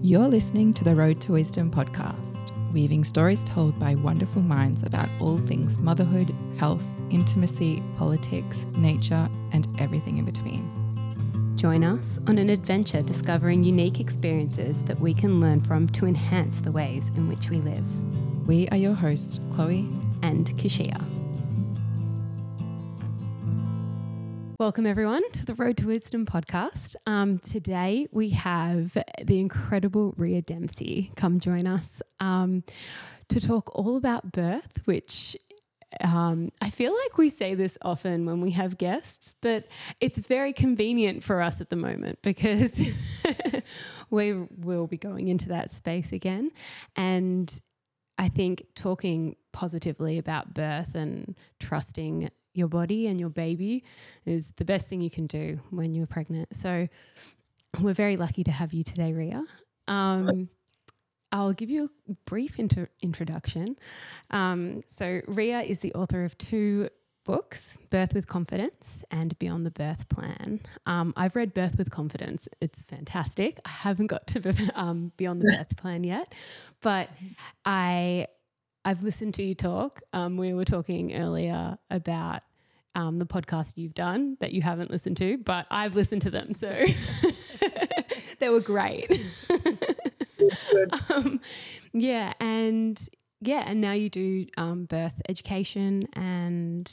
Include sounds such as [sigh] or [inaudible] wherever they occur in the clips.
You're listening to the Road to Wisdom podcast, weaving stories told by wonderful minds about all things motherhood, health, intimacy, politics, nature, and everything in between. Join us on an adventure discovering unique experiences that we can learn from to enhance the ways in which we live. We are your hosts, Chloe and Keshia. Welcome, everyone, to the Road to Wisdom podcast. Um, today, we have the incredible Rhea Dempsey come join us um, to talk all about birth, which um, I feel like we say this often when we have guests, but it's very convenient for us at the moment because [laughs] we will be going into that space again. And I think talking positively about birth and trusting your body and your baby is the best thing you can do when you're pregnant. So we're very lucky to have you today, Rhea. Um, I'll give you a brief inter- introduction. Um, so, Rhea is the author of two books Birth with Confidence and Beyond the Birth Plan. Um, I've read Birth with Confidence, it's fantastic. I haven't got to [laughs] um, Beyond the Birth Plan yet, but I I've listened to you talk. Um, we were talking earlier about um, the podcast you've done that you haven't listened to, but I've listened to them, so [laughs] they were great. [laughs] um, yeah, and yeah, and now you do um, birth education and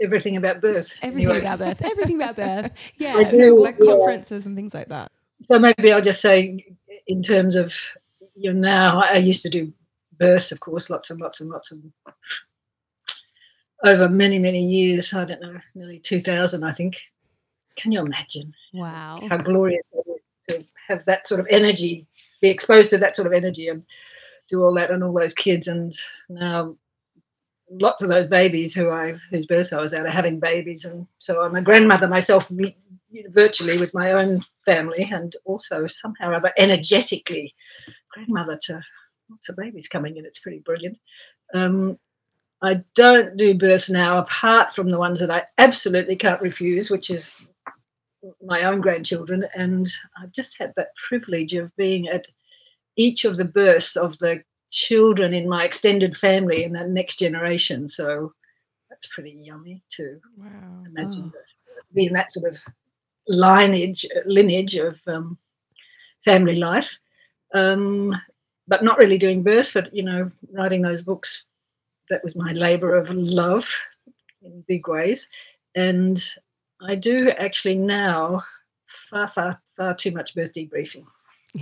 everything about birth. Everything anyway. about birth. Everything about birth. [laughs] Yeah, do, like yeah. conferences and things like that. So maybe I'll just say, in terms of you know, now, I used to do births, of course, lots and lots and lots of over many many years. I don't know, nearly two thousand, I think. Can you imagine? Wow, how glorious it is to have that sort of energy, be exposed to that sort of energy, and do all that and all those kids, and now lots of those babies who I whose births I was at are having babies, and so I'm a grandmother myself, virtually with my own family, and also somehow other energetically grandmother to lots of babies coming in. It's pretty brilliant. Um, I don't do births now, apart from the ones that I absolutely can't refuse, which is my own grandchildren. And I've just had that privilege of being at each of the births of the children in my extended family in that next generation. So that's pretty yummy to wow. imagine oh. being that sort of lineage lineage of um, family life. Um, but not really doing births, but you know, writing those books. That was my labour of love in big ways, and I do actually now far, far, far too much birth debriefing.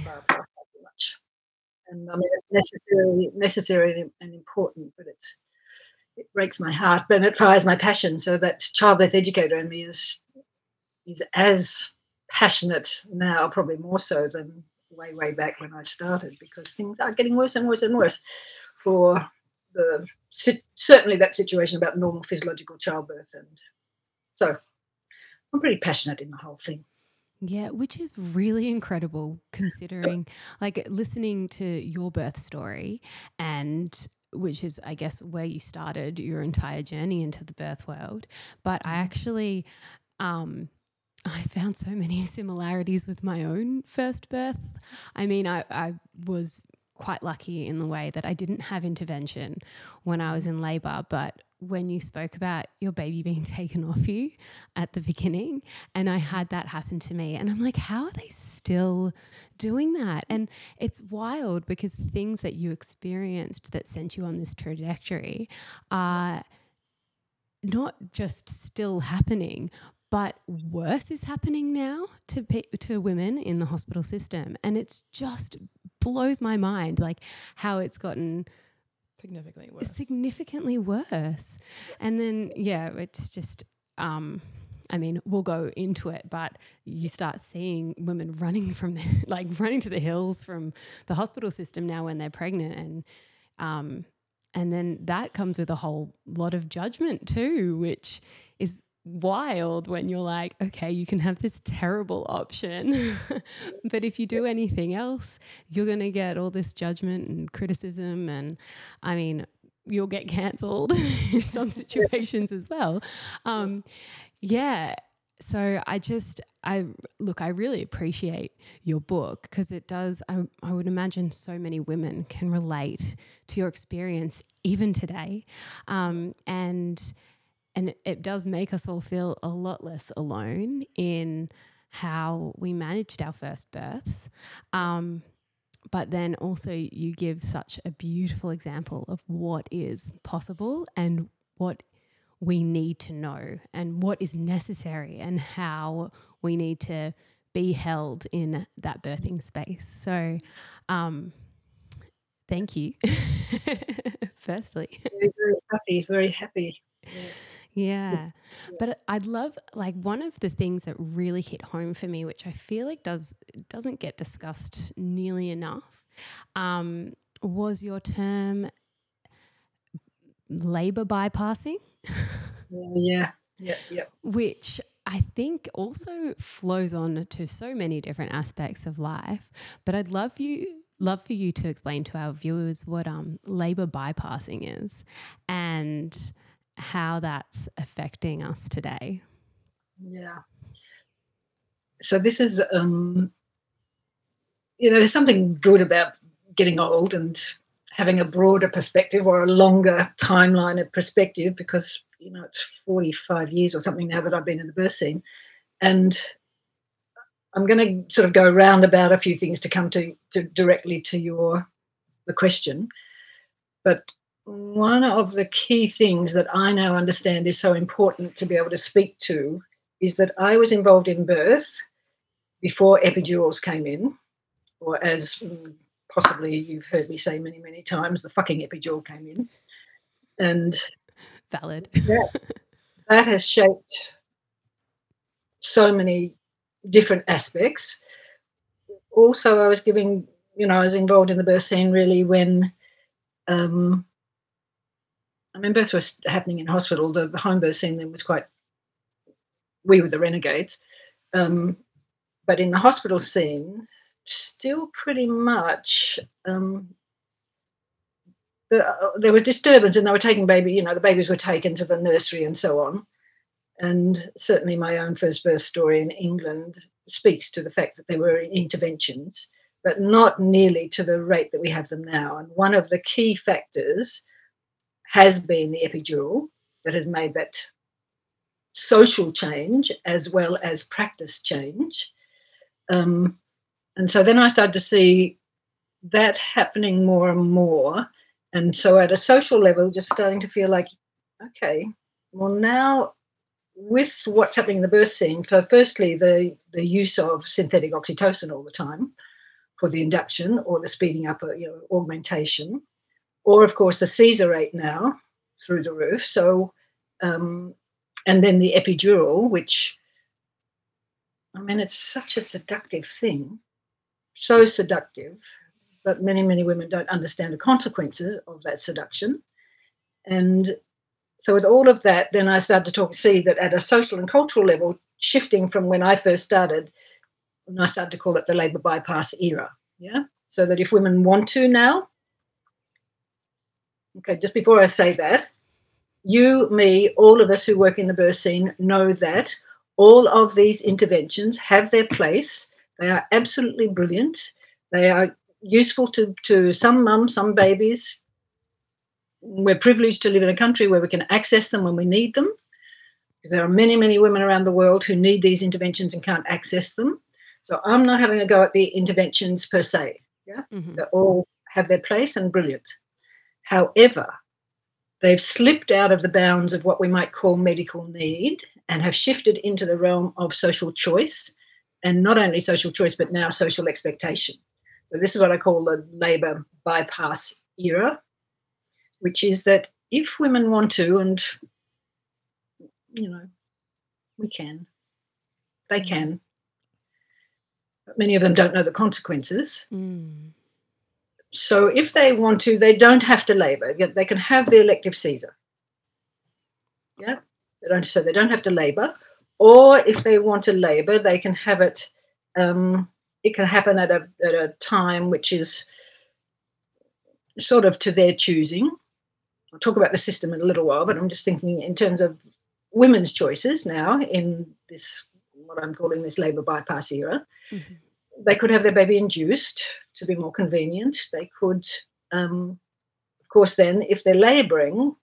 Far, far, far too much. And I mean, it's necessary, necessary and important, but it's it breaks my heart, but it fires my passion. So that childbirth educator in me is is as passionate now, probably more so than way, way back when I started because things are getting worse and worse and worse for the certainly that situation about normal physiological childbirth. And so I'm pretty passionate in the whole thing. Yeah, which is really incredible considering, like, listening to your birth story and which is, I guess, where you started your entire journey into the birth world. But I mm-hmm. actually, um, I found so many [laughs] similarities with my own first birth. I mean, I, I was quite lucky in the way that I didn't have intervention when I was in labor, but when you spoke about your baby being [laughs] taken off you at the beginning, and I had that happen to me, and I'm like, how are they still doing that? And it's wild because the things that you experienced that sent you on this trajectory are not just still happening, but worse is happening now to to women in the hospital system, and it's just blows my mind, like how it's gotten significantly worse. Significantly worse, and then yeah, it's just. Um, I mean, we'll go into it, but you start seeing women running from, the, [laughs] like running to the hills from the hospital system now when they're pregnant, and um, and then that comes with a whole lot of judgment too, which is wild when you're like, okay, you can have this terrible option, [laughs] but if you do anything else, you're going to get all this judgment and criticism. And I mean, you'll get cancelled [laughs] in some [laughs] situations as well. Um, yeah. so I just I look I really appreciate your book because it does I, I would imagine so many women can relate to your experience even today um, and and it, it does make us all feel a lot less alone in how we managed our first births um, but then also you give such a beautiful example of what is possible and what we need to know and what is necessary and how we need to be held in that birthing space. So, um, thank you. [laughs] Firstly, very, very happy, very happy. Yes. Yeah. But I'd love like one of the things that really hit home for me, which I feel like does doesn't get discussed nearly enough, um, was your term labor bypassing. yeah. Yeah. Yeah. Which I think also flows on to so many different aspects of life. But I'd love you love for you to explain to our viewers what um, labor bypassing is and how that's affecting us today. Yeah. So this is, um, you know, there's something good about getting old and having a broader perspective or a longer timeline of perspective because, you know, it's 45 years or something now that I've been in the birth scene. And I'm going to sort of go round about a few things to come to, to directly to your the question. But one of the key things that I now understand is so important to be able to speak to is that I was involved in birth before epidurals came in, or as possibly you've heard me say many, many times, the fucking epidural came in. And valid. [laughs] That, that has shaped so many different aspects. Also, I was giving, you know, I was involved in the birth scene really when um, I mean, births were happening in hospital. The home birth scene then was quite, we were the renegades. Um, but in the hospital scene, still pretty much um, the, uh, there was disturbance and they were taking baby, you know, the babies were taken to the nursery and so on. And certainly my own first birth story in England speaks to the fact that there were interventions, but not nearly to the rate that we have them now. And one of the key factors has been the epidural that has made that social change as well as practice change. Um, and so then I started to see that happening more and more. And so at a social level, just starting to feel like, okay, well, now with what's happening in the birth scene, for firstly, the, the use of synthetic oxytocin all the time for the induction or the speeding up, you know, augmentation, or of course the Caesar rate now through the roof. So, um, and then the epidural, which I mean, it's such a seductive thing, so seductive, but many, many women don't understand the consequences of that seduction. And so, with all of that, then I started to talk, see that at a social and cultural level, shifting from when I first started, and I started to call it the labour bypass era. Yeah. So that if women want to now, Okay, just before I say that, you, me, all of us who work in the birth scene know that all of these interventions have their place. They are absolutely brilliant. They are useful to, to some mums, some babies. We're privileged to live in a country where we can access them when we need them. Because there are many, many women around the world who need these interventions and can't access them. So I'm not having a go at the interventions per se. Yeah, mm-hmm. they all have their place and brilliant. However, they've slipped out of the bounds of what we might call medical need and have shifted into the realm of social choice, and not only social choice, but now social expectation. So, this is what I call the labour bypass era, which is that if women want to, and you know, we can, they mm. can, but many of them don't know the consequences. Mm. So if they want to, they don't have to labour. They can have the elective Caesar. Yeah, they don't, so they don't have to labour. Or if they want to labour, they can have it. Um, it can happen at a at a time which is sort of to their choosing. I'll talk about the system in a little while, but I'm just thinking in terms of women's choices now in this what I'm calling this labour bypass era. Mm-hmm. They could have their baby induced to be more convenient. They could, um, of course, then if they're labouring,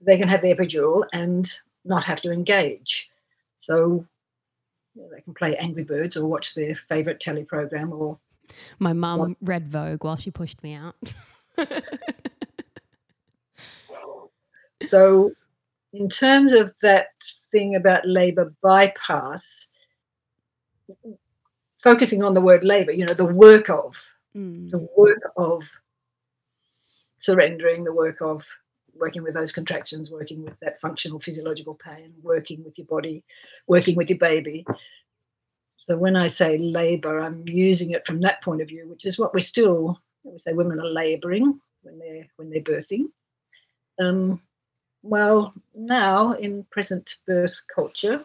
they can have the epidural and not have to engage. So you know, they can play Angry Birds or watch their favourite telly program or. My mum read Vogue while she pushed me out. [laughs] so, in terms of that thing about labour bypass, focusing on the word labour, you know, the work of, mm. the work of surrendering, the work of working with those contractions, working with that functional physiological pain, working with your body, working with your baby. So when I say labour, I'm using it from that point of view, which is what we're still. We say women are labouring when they're when they're birthing. Um, well, now in present birth culture,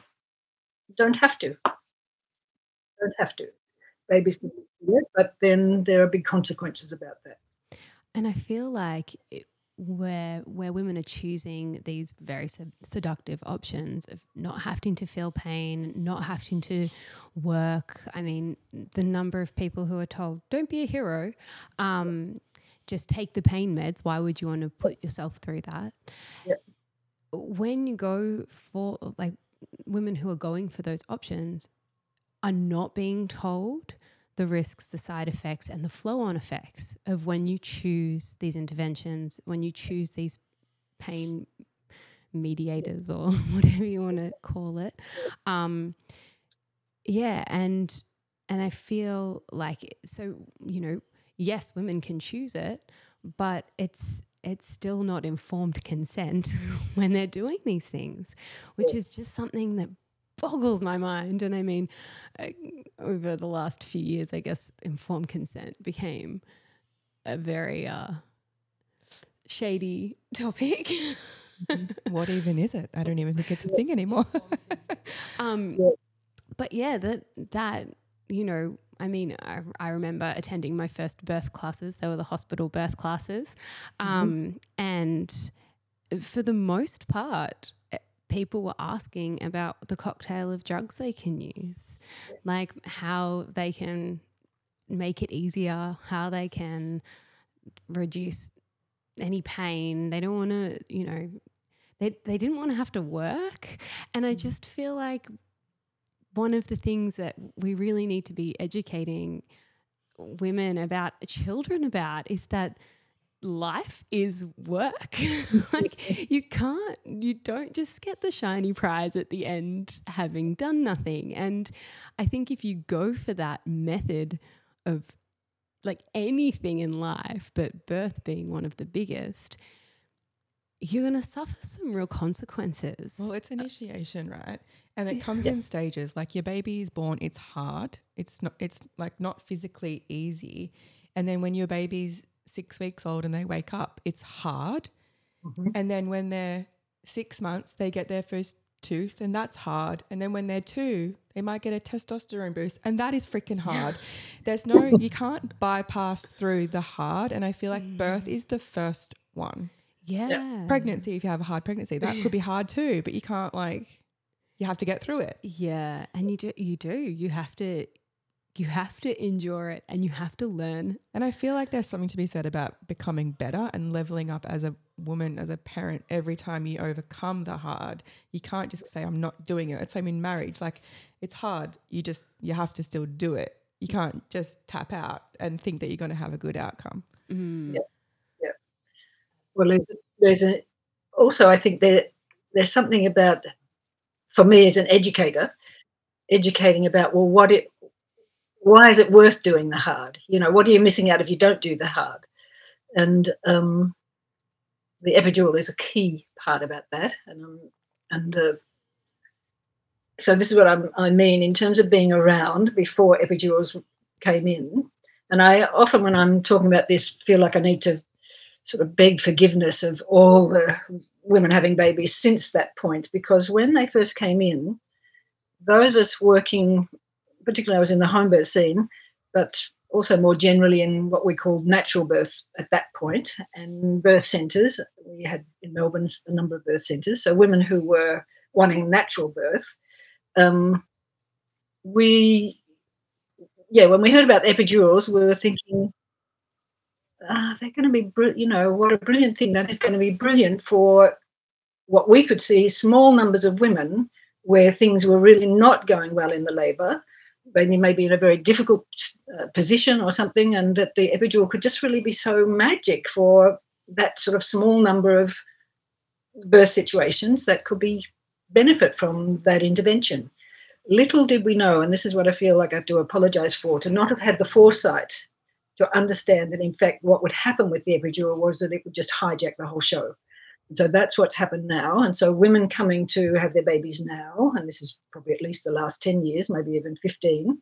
don't have to. Don't have to. Babies do it, but then there are big consequences about that. And I feel like it, where where women are choosing these very seductive options of not having to feel pain, not having to work. I mean, the number of people who are told, "Don't be a hero." Um, just take the pain meds. Why would you want to put yourself through that? Yep. When you go for like women who are going for those options are not being told the risks, the side effects, and the flow on effects of when you choose these interventions, when you choose these pain mediators or [laughs] whatever you want to call it. Um, yeah, and and I feel like so you know, yes, women can choose it, but it's it's still not informed consent [laughs] when they're doing these things, which is just something that boggles my mind. And I mean, uh, over the last few years, I guess informed consent became a very uh, shady [laughs] topic. Mm-hmm. what [laughs] even is it? I don't even think it's a thing anymore. [laughs] um, but yeah, that that you know, I mean, I, I, remember attending my first birth classes. They were the hospital birth classes, mm-hmm. um, mm-hmm. and for the most part, people were asking about the cocktail of drugs they can use, like how they can make it easier, how they can reduce any pain. They don't want to, you know, they, they didn't want to have to work. And I mm. just feel like one of the things that we really need to be educating women about, children about, is that life is work. [laughs] like [laughs] you can't, you don't just get the shiny prize at the end having done nothing. And I think if you go for that method of like anything in life, but birth being one of the biggest, you're going to suffer some real consequences. Well, it's initiation, right? And it [laughs] comes yeah. in stages. Like your baby is born, it's hard. It's not it's like not physically easy. And then when your baby's six weeks old and they wake up, it's hard. Mm-hmm. And then when they're six months, they get their first tooth, and that's hard. And then when they're two, they might get a testosterone boost, and that is freaking hard. [gasps] There's no, you can't bypass through the hard. And I feel like mm. birth is the first one. Yeah. Pregnancy, if you have a hard pregnancy, that could be hard too, but you can't like, you have to get through it. Yeah. And you do, you do, you have to, you have to endure it and you have to learn. And I feel like there's something to be said about becoming better and leveling up as a woman, as a parent, every time you overcome the hard. You can't just say, I'm not doing it. It's same in marriage. Like it's hard. You just, you have to still do it. You can't just tap out and think that you're going to have a good outcome. Mm. Yeah. Yeah. Well, there's, there's a, also, I think there, there's something about, for me as an educator, educating about, well, what it, why is it worth doing the hard? You know, what are you missing out if you don't do the hard? And um, the epidural is a key part about that. And um, and uh, so this is what I'm, i mean in terms of being around before epidurals came in. And I often, when I'm talking about this, feel like I need to sort of beg forgiveness of all the women having babies since that point, because when they first came in, those of us working particularly I was in the home birth scene, but also more generally in what we called natural birth at that point and birth centres. We had in Melbourne a number of birth centres. So women who were wanting natural birth, um, we, yeah, when we heard about epidurals, we were thinking, ah, they're going to be, br- you know, what a brilliant thing. That is going to be brilliant for what we could see small numbers of women where things were really not going well in the labour. Maybe, maybe in a very difficult uh, position or something, and that the epidural could just really be so magic for that sort of small number of birth situations that could be benefit from that intervention. Little did we know, and this is what I feel like I to apologize for, to not have had the foresight to understand that, in fact, what would happen with the epidural was that it would just hijack the whole show. So that's what's happened now. And so women coming to have their babies now, and this is probably at least the last 10 years, maybe even 15,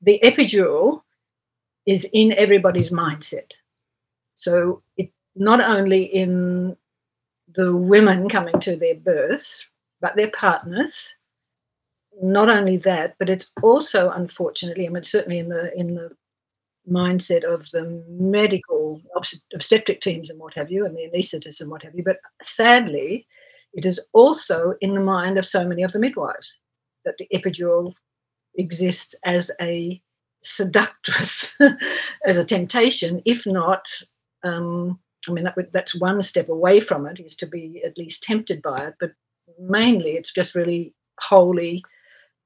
the epidural is in everybody's mindset. So it not only in the women coming to their births, but their partners. Not only that, but it's also unfortunately, I mean certainly in the in the mindset of the medical obstetric teams and what have you, and the anaesthetists and what have you. But sadly, it is also in the mind of so many of the midwives that the epidural exists as a seductress, [laughs] as a temptation, if not. Um, I mean, that that's one step away from it is to be at least tempted by it, but mainly it's just really wholly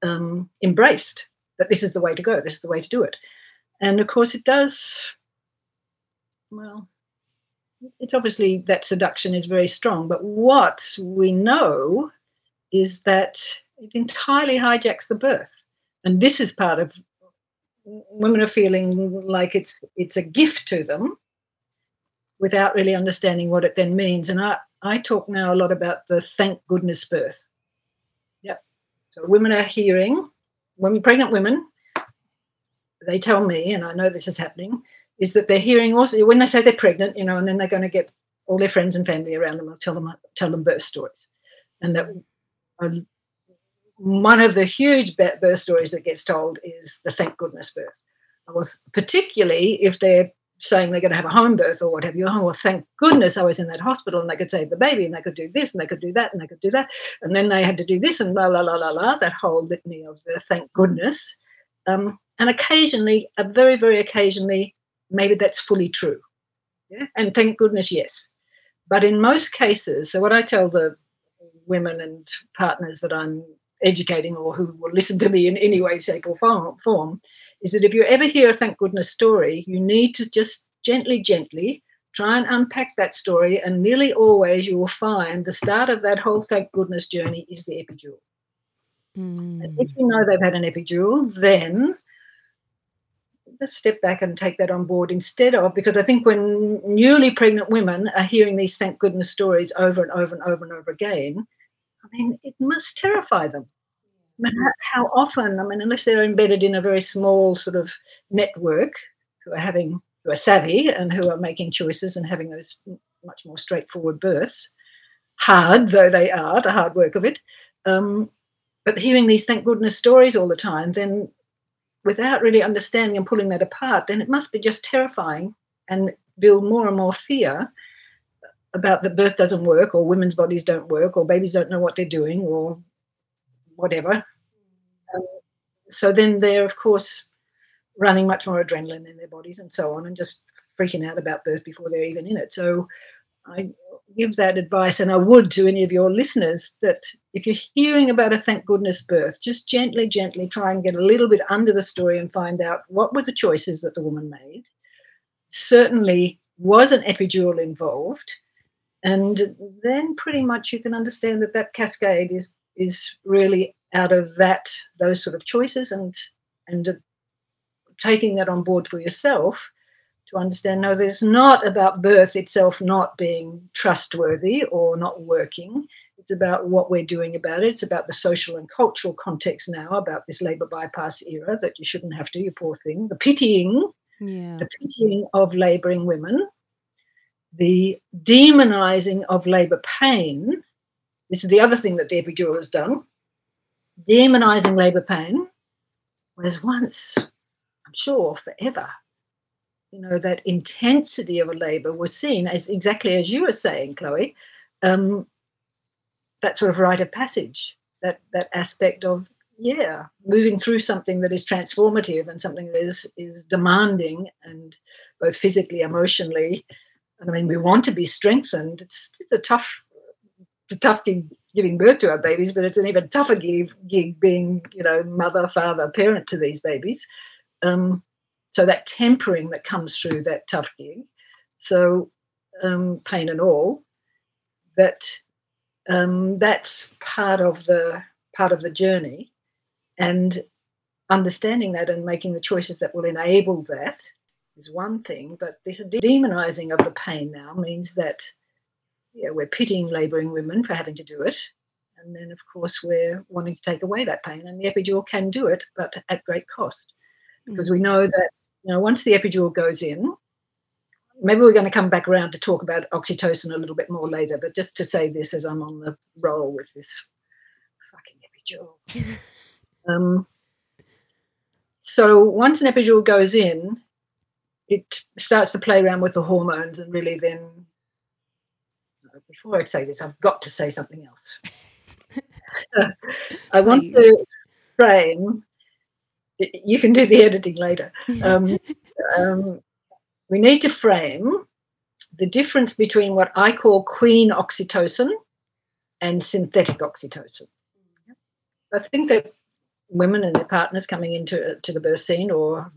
um, embraced that this is the way to go, this is the way to do it. And of course, it does, well, it's obviously that seduction is very strong, but what we know is that it entirely hijacks the birth. And this is part of women are feeling like it's it's a gift to them without really understanding what it then means. And I, I talk now a lot about the thank goodness birth. Yep. So women are hearing, when pregnant women they tell me, and I know this is happening, is that they're hearing also when they say they're pregnant, you know, and then they're going to get all their friends and family around them. I'll tell them tell them birth stories, and that one of the huge birth stories that gets told is the thank goodness birth. I was particularly if they're saying they're going to have a home birth or what have you. Oh, well, thank goodness I was in that hospital and they could save the baby and they could do this and they could do that and they could do that. And then they had to do this and la, la, la, la, la, that whole litany of the thank goodness. Um, and occasionally, a very, very occasionally, maybe that's fully true. Yeah? And thank goodness, yes. But in most cases, so what I tell the women and partners that I'm educating or who will listen to me in any way, shape, or form, is that if you ever hear a thank goodness story, you need to just gently, gently try and unpack that story. And nearly always you will find the start of that whole thank goodness journey is the epidural. Mm. If you know they've had an epidural, then step back and take that on board instead of because I think when newly pregnant women are hearing these thank goodness stories over and over and over and over again, I mean, it must terrify them. I mean, how often, I mean, unless they're embedded in a very small sort of network who are having, who are savvy and who are making choices and having those much more straightforward births, hard though they are, the hard work of it. Um, but hearing these thank goodness stories all the time, then without really understanding and pulling that apart, then it must be just terrifying and build more and more fear about that birth doesn't work or women's bodies don't work or babies don't know what they're doing or whatever. Um, so then they're, of course, running much more adrenaline in their bodies and so on and just freaking out about birth before they're even in it. So I give that advice, and I would to any of your listeners that if you're hearing about a thank goodness birth, just gently, gently try and get a little bit under the story and find out what were the choices that the woman made. Certainly, was an epidural involved? And then pretty much you can understand that that cascade is is really out of that those sort of choices and and taking that on board for yourself to understand no, there's not about birth itself not being trustworthy or not working. It's about what we're doing about it. It's about the social and cultural context now about this labour bypass era that you shouldn't have to, you poor thing. The pitying, yeah. the pitying of labouring women, the demonising of labour pain. This is the other thing that the epidural has done. Demonising labour pain, whereas once, I'm sure, forever, you know, that intensity of a labour was seen as exactly as you were saying, Chloe, um, that sort of rite of passage, that that aspect of yeah, moving through something that is transformative and something that is is demanding and both physically, emotionally. And I mean, we want to be strengthened. It's it's a tough, it's a tough gig giving birth to our babies, but it's an even tougher gig, gig being, you know, mother, father, parent to these babies. Um, so that tempering that comes through that tough gig, so um, pain and all, that um, that's part of the part of the journey and understanding that and making the choices that will enable that is one thing, but this demonizing of the pain now means that yeah, we're pitying labouring women for having to do it. And then, of course, we're wanting to take away that pain. And the epidural can do it, but at great cost. Because we know that, you know, once the epidural goes in, maybe we're going to come back around to talk about oxytocin a little bit more later, but just to say this as I'm on the roll with this fucking epidural. [laughs] Um, so once an epidural goes in, it starts to play around with the hormones and really then before I say this, I've got to say something else. [laughs] [laughs] I want to frame. [laughs] You can do the editing later. [laughs] Um, um, we need to frame the difference between what I call queen oxytocin and synthetic oxytocin. I think that women and their partners coming into to the birth scene or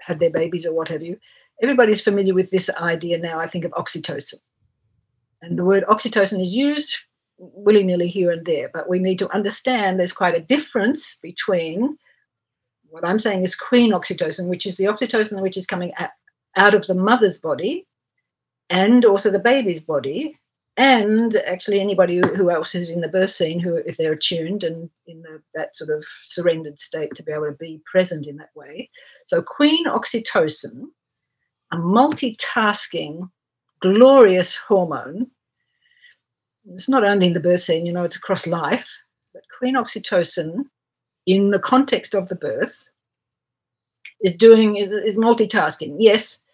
had their babies or what have you, everybody's familiar with this idea now, I think, of oxytocin. And the word oxytocin is used willy nilly here and there, but we need to understand there's quite a difference between what I'm saying is queen oxytocin, which is the oxytocin which is coming out of the mother's body and also the baby's body, and actually anybody who else is in the birth scene who if they're attuned and in the, that sort of surrendered state to be able to be present in that way. So queen oxytocin a multitasking glorious hormone. It's not only in the birth scene you know it's across life but queen oxytocin in the context of the birth is doing is, is multitasking yes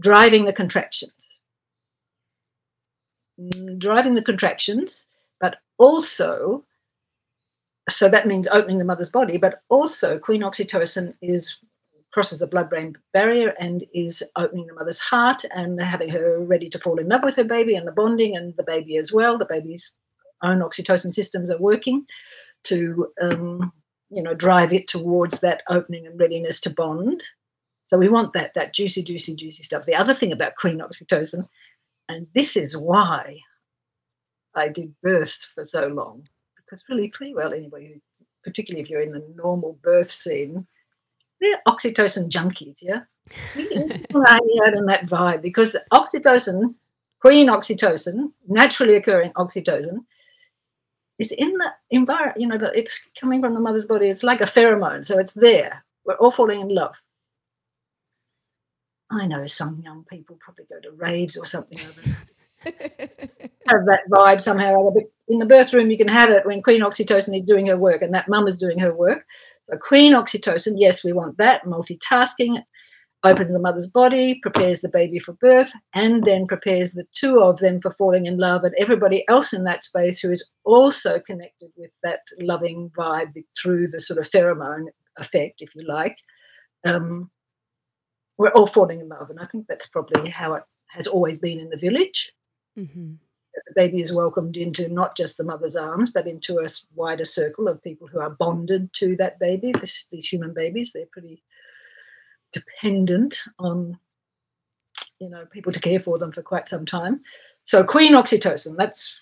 driving the contractions driving the contractions, but also, so that means opening the mother's body, but also queen oxytocin is crosses the blood-brain barrier and is opening the mother's heart and having her ready to fall in love with her baby and the bonding and the baby as well. The baby's own oxytocin systems are working to, um, you know, drive it towards that opening and readiness to bond. So we want that that juicy, juicy, juicy stuff. The other thing about queen oxytocin and this is why I did births for so long, because really, pretty well, anybody, particularly if you're in the normal birth scene, they're oxytocin junkies, yeah? People [laughs] out in that vibe because oxytocin, queen oxytocin, naturally occurring oxytocin, is in the environment, you know, that it's coming from the mother's body. It's like a pheromone, so it's there. We're all falling in love. I know some young people probably go to raves or something. [laughs] have that vibe somehow. or other. But in the birth room, you can have it when Queen Oxytocin is doing her work and that mum is doing her work. So Queen Oxytocin, yes, we want that multitasking. Opens the mother's body, prepares the baby for birth, and then prepares the two of them for falling in love, and everybody else in that space who is also connected with that loving vibe through the sort of pheromone effect, if you like. Um, we're all falling in love. And I think that's probably how it has always been in the village. Mm-hmm. The baby is welcomed into not just the mother's arms, but into a wider circle of people who are bonded to that baby. This, these human babies, they're pretty dependent on you know people to care for them for quite some time. So queen oxytocin, that's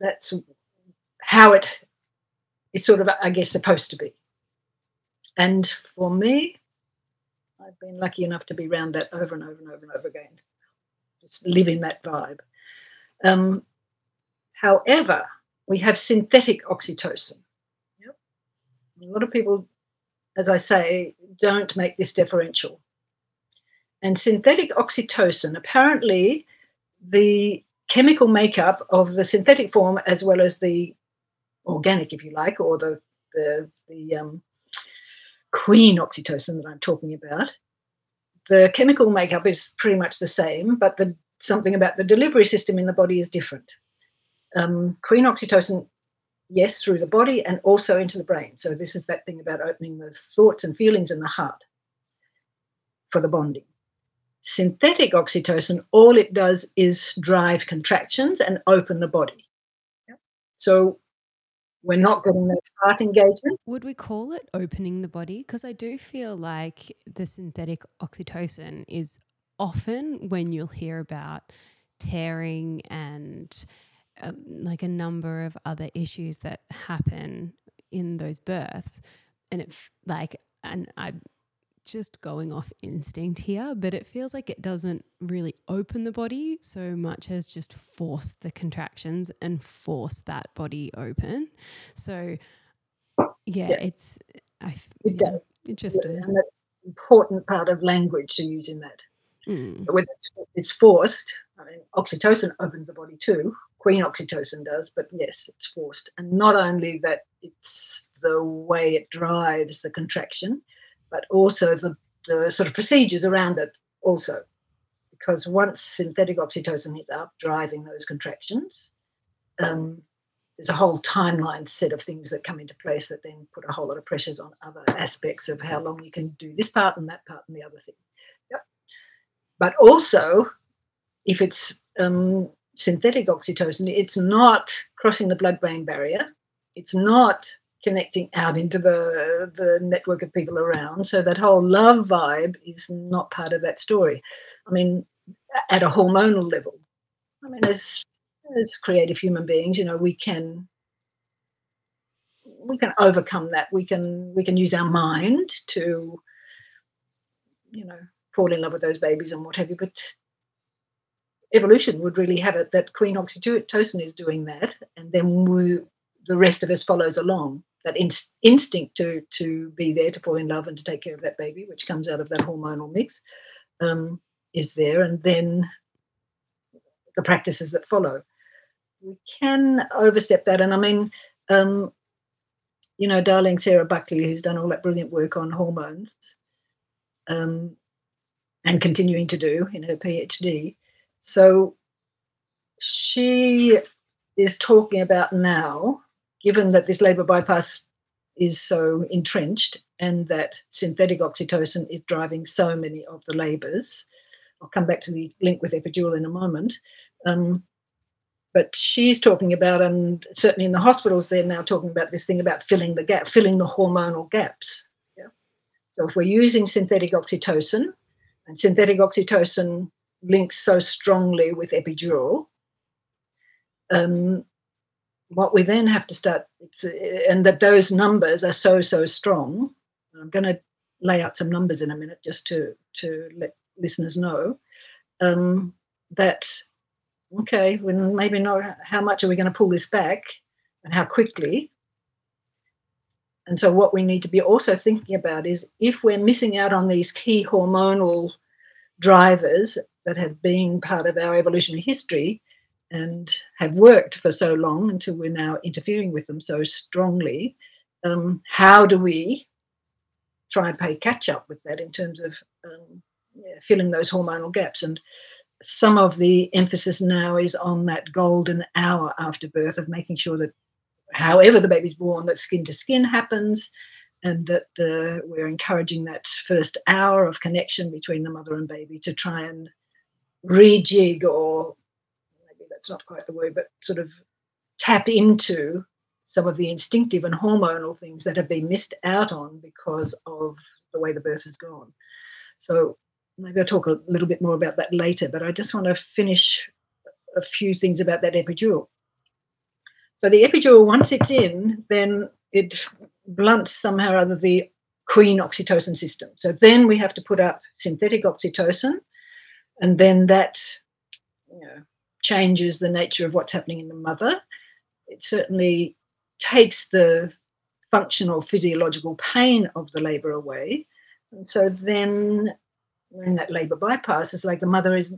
that's how it is sort of, I guess, supposed to be. And for me, I've been lucky enough to be around that over and over and over and over again, just living that vibe. Um, however, we have synthetic oxytocin. Yep. A lot of people, as I say, don't make this differential. And synthetic oxytocin, apparently, the chemical makeup of the synthetic form as well as the organic, if you like, or the the, the um, queen oxytocin that I'm talking about, the chemical makeup is pretty much the same, but the something about the delivery system in the body is different. Um, queen oxytocin yes, through the body and also into the brain. So this is that thing about opening the thoughts and feelings in the heart for the bonding. Synthetic oxytocin, all it does is drive contractions and open the body. So we're not getting that heart engagement. Would we call it opening the body? Because I do feel like the synthetic oxytocin is often when you'll hear about tearing and like a number of other issues that happen in those births. And it, like, and i'm just going off instinct here, but it feels like it doesn't really open the body so much as just force the contractions and force that body open. So, yeah, yeah. it's I, it yeah, does. Interesting. Yeah, and that's an important part of language to use in that. Mm. When it's, it's forced, I mean, oxytocin opens the body too. Queen oxytocin does, but yes, it's forced. And not only that, it's the way it drives the contraction, but also the, the sort of procedures around it also. Because once synthetic oxytocin is up driving those contractions, um, there's a whole timeline set of things that come into place that then put a whole lot of pressures on other aspects of how long you can do this part and that part and the other thing. Yep. But also, if it's um, synthetic oxytocin, it's not crossing the blood brain barrier. It's not connecting out into the the network of people around. So that whole love vibe is not part of that story. I mean, at a hormonal level. I mean, as as creative human beings, you know, we can we can overcome that. We can we can use our mind to, you know, fall in love with those babies and what have you. But evolution would really have it that queen oxytocin is doing that, and then we, the rest of us follows along. That in, instinct to to be there to fall in love and to take care of that baby which comes out of that hormonal mix um, is there and then the practices that follow. We can overstep that and i mean um, you know darling sarah buckley who's done all that brilliant work on hormones um, and continuing to do in her phd so she is talking about now given that this labour bypass is so entrenched and that synthetic oxytocin is driving so many of the labours, I'll come back to the link with epidural in a moment. Um, but she's talking about, and certainly in the hospitals, they're now talking about this thing about filling the gap, filling the hormonal gaps. Yeah? So if we're using synthetic oxytocin, and synthetic oxytocin links so strongly with epidural, um, what we then have to start, and that those numbers are so, so strong. I'm going to lay out some numbers in a minute just to, to let listeners know um, that, okay, we maybe know how much are we going to pull this back and how quickly. And so, what we need to be also thinking about is if we're missing out on these key hormonal drivers that have been part of our evolutionary history, and have worked for so long until we're now interfering with them so strongly. Um, how do we try and pay catch up with that in terms of um, yeah, filling those hormonal gaps? And some of the emphasis now is on that golden hour after birth of making sure that, however the baby's born, that skin to skin happens, and that uh, we're encouraging that first hour of connection between the mother and baby to try and rejig or maybe that's not quite the word, but sort of tap into some of the instinctive and hormonal things that have been missed out on because of the way the birth has gone. So maybe I'll talk a little bit more about that later, but I just want to finish a few things about that epidural. So the epidural, once it's in, then it blunts somehow or other the queen oxytocin system. So then we have to put up synthetic oxytocin, and then that you know, changes the nature of what's happening in the mother. It certainly takes the functional physiological pain of the labor away. And so then when that labor bypasses, like the mother is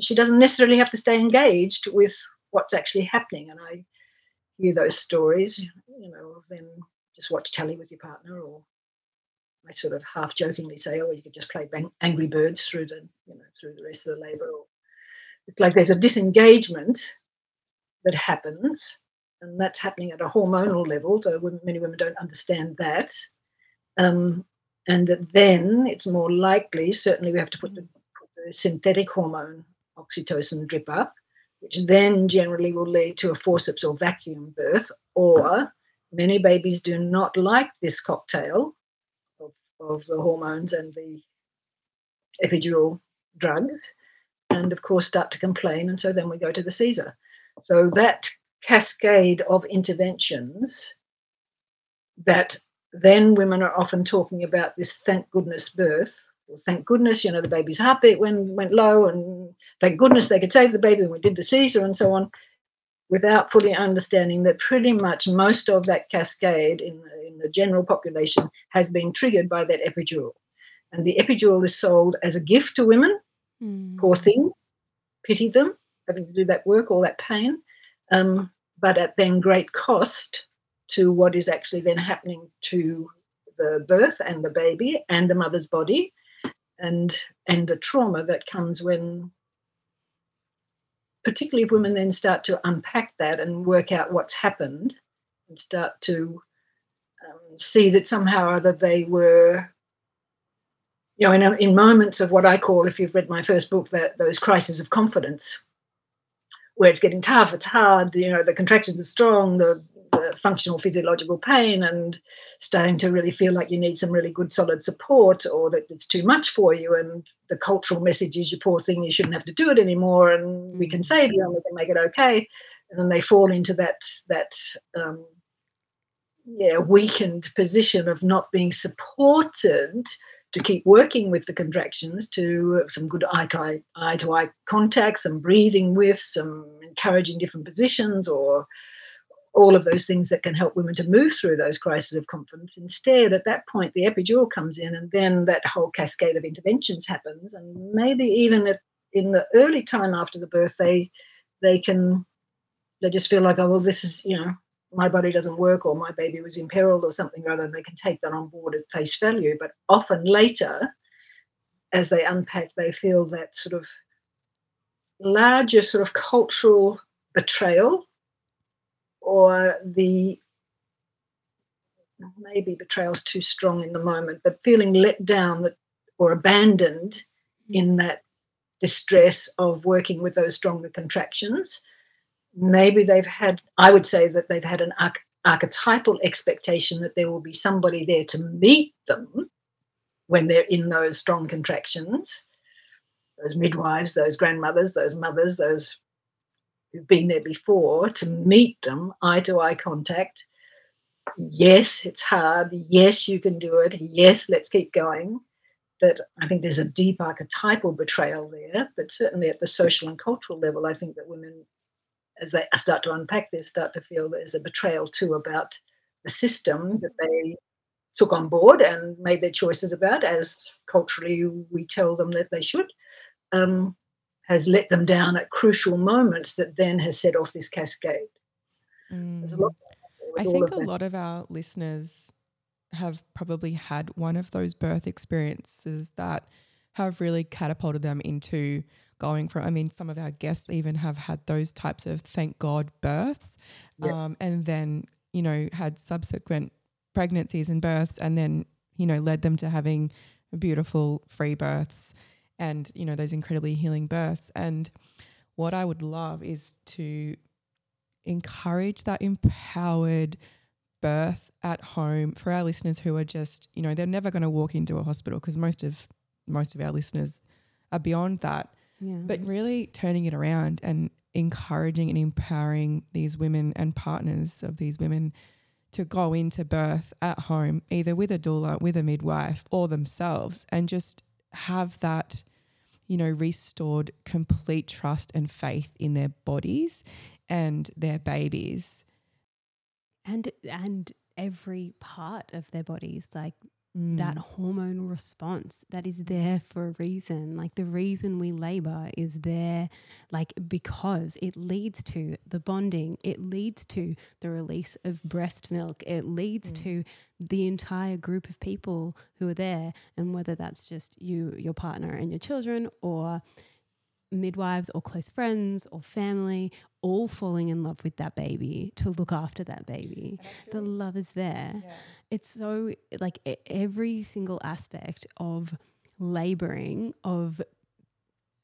she doesn't necessarily have to stay engaged with what's actually happening. And I hear those stories, you know, then just watch telly with your partner or I sort of half jokingly say, oh, you could just play bang- Angry Birds through the, you know, through the rest of the labour, or it's like there's a disengagement that happens and that's happening at a hormonal level. So many women don't understand that. Um, and that then it's more likely, certainly we have to put the, put the synthetic hormone oxytocin drip up, which then generally will lead to a forceps or vacuum birth, or many babies do not like this cocktail of, the hormones and the epidural drugs, and of course start to complain, and so then we go to the Caesar. So that cascade of interventions that then women are often talking about this thank goodness birth. Well, thank goodness, you know, the baby's heartbeat went, went low, and thank goodness they could save the baby when we did the Caesar and so on, without fully understanding that pretty much most of that cascade in in the general population has been triggered by that epidural. And the epidural is sold as a gift to women, mm. poor things, pity them, having to do that work, all that pain um, but at then great cost to what is actually then happening to the birth and the baby and the mother's body and and the trauma that comes when particularly if women then start to unpack that and work out what's happened and start to see that somehow or other they were you know in, in moments of what i call if you've read my first book that those crises of confidence where it's getting tough, it's hard, you know, the contractions are strong, the, the, functional physiological pain, and starting to really feel like you need some really good solid support or that it's too much for you. And the cultural message is, you poor thing, you shouldn't have to do it anymore, and we can save you and we can make it okay. And then they fall into that, that, um, yeah, weakened position of not being supported to keep working with the contractions to some good eye, eye to eye contact, some breathing with, some encouraging different positions, or all of those things that can help women to move through those crises of confidence. Instead, at that point, the epidural comes in, and then that whole cascade of interventions happens. And maybe even at, in the early time after the birth, they they can they just feel like, oh well, this is you know my body doesn't work or my baby was in peril or something or other, they can take that on board at face value. But often later, as they unpack, they feel that sort of larger sort of cultural betrayal or the maybe betrayal is too strong in the moment, but feeling let down that or abandoned hmm. in that distress of working with those stronger contractions maybe they've had, I would say that they've had an arch- archetypal expectation that there will be somebody there to meet them when they're in those strong contractions. Those midwives, those grandmothers, those mothers, those who've been there before to meet them eye to eye contact. Yes, it's hard. Yes, you can do it. Yes, let's keep going. But I think there's a deep archetypal betrayal there. But certainly at the social and cultural level, I think that women as they start to unpack this, start to feel there's a betrayal too about the system that they took on board and made their choices about, as culturally we tell them that they should, um, has let them down at crucial moments that then has set off this cascade. Mm. I think a lot of our listeners have probably had one of those birth experiences that have really catapulted them into going from. I mean, some of our guests even have had those types of thank God births, um, and then you know had subsequent pregnancies and births, and then you know led them to having beautiful free births, and you know those incredibly healing births. And what I would love is to encourage that empowered birth at home for our listeners who are just you know they're never going to walk into a hospital because most of most of our listeners are beyond that yeah. But really turning it around and encouraging and empowering these women and partners of these women to go into birth at home, either with a doula, with a midwife, or themselves, and just have that, you know, restored complete trust and faith in their bodies and their babies. And and every part of their bodies, like that Mm. hormone response that is there for a reason. Like the reason we labor is there, like because it leads to the bonding, it leads to the release of breast milk, it leads Mm. to the entire group of people who are there. And whether that's just you, your partner, and your children, or midwives or close friends or family all falling in love with that baby to look after that baby. The love is there. Yeah. It's so like every single aspect of laboring, of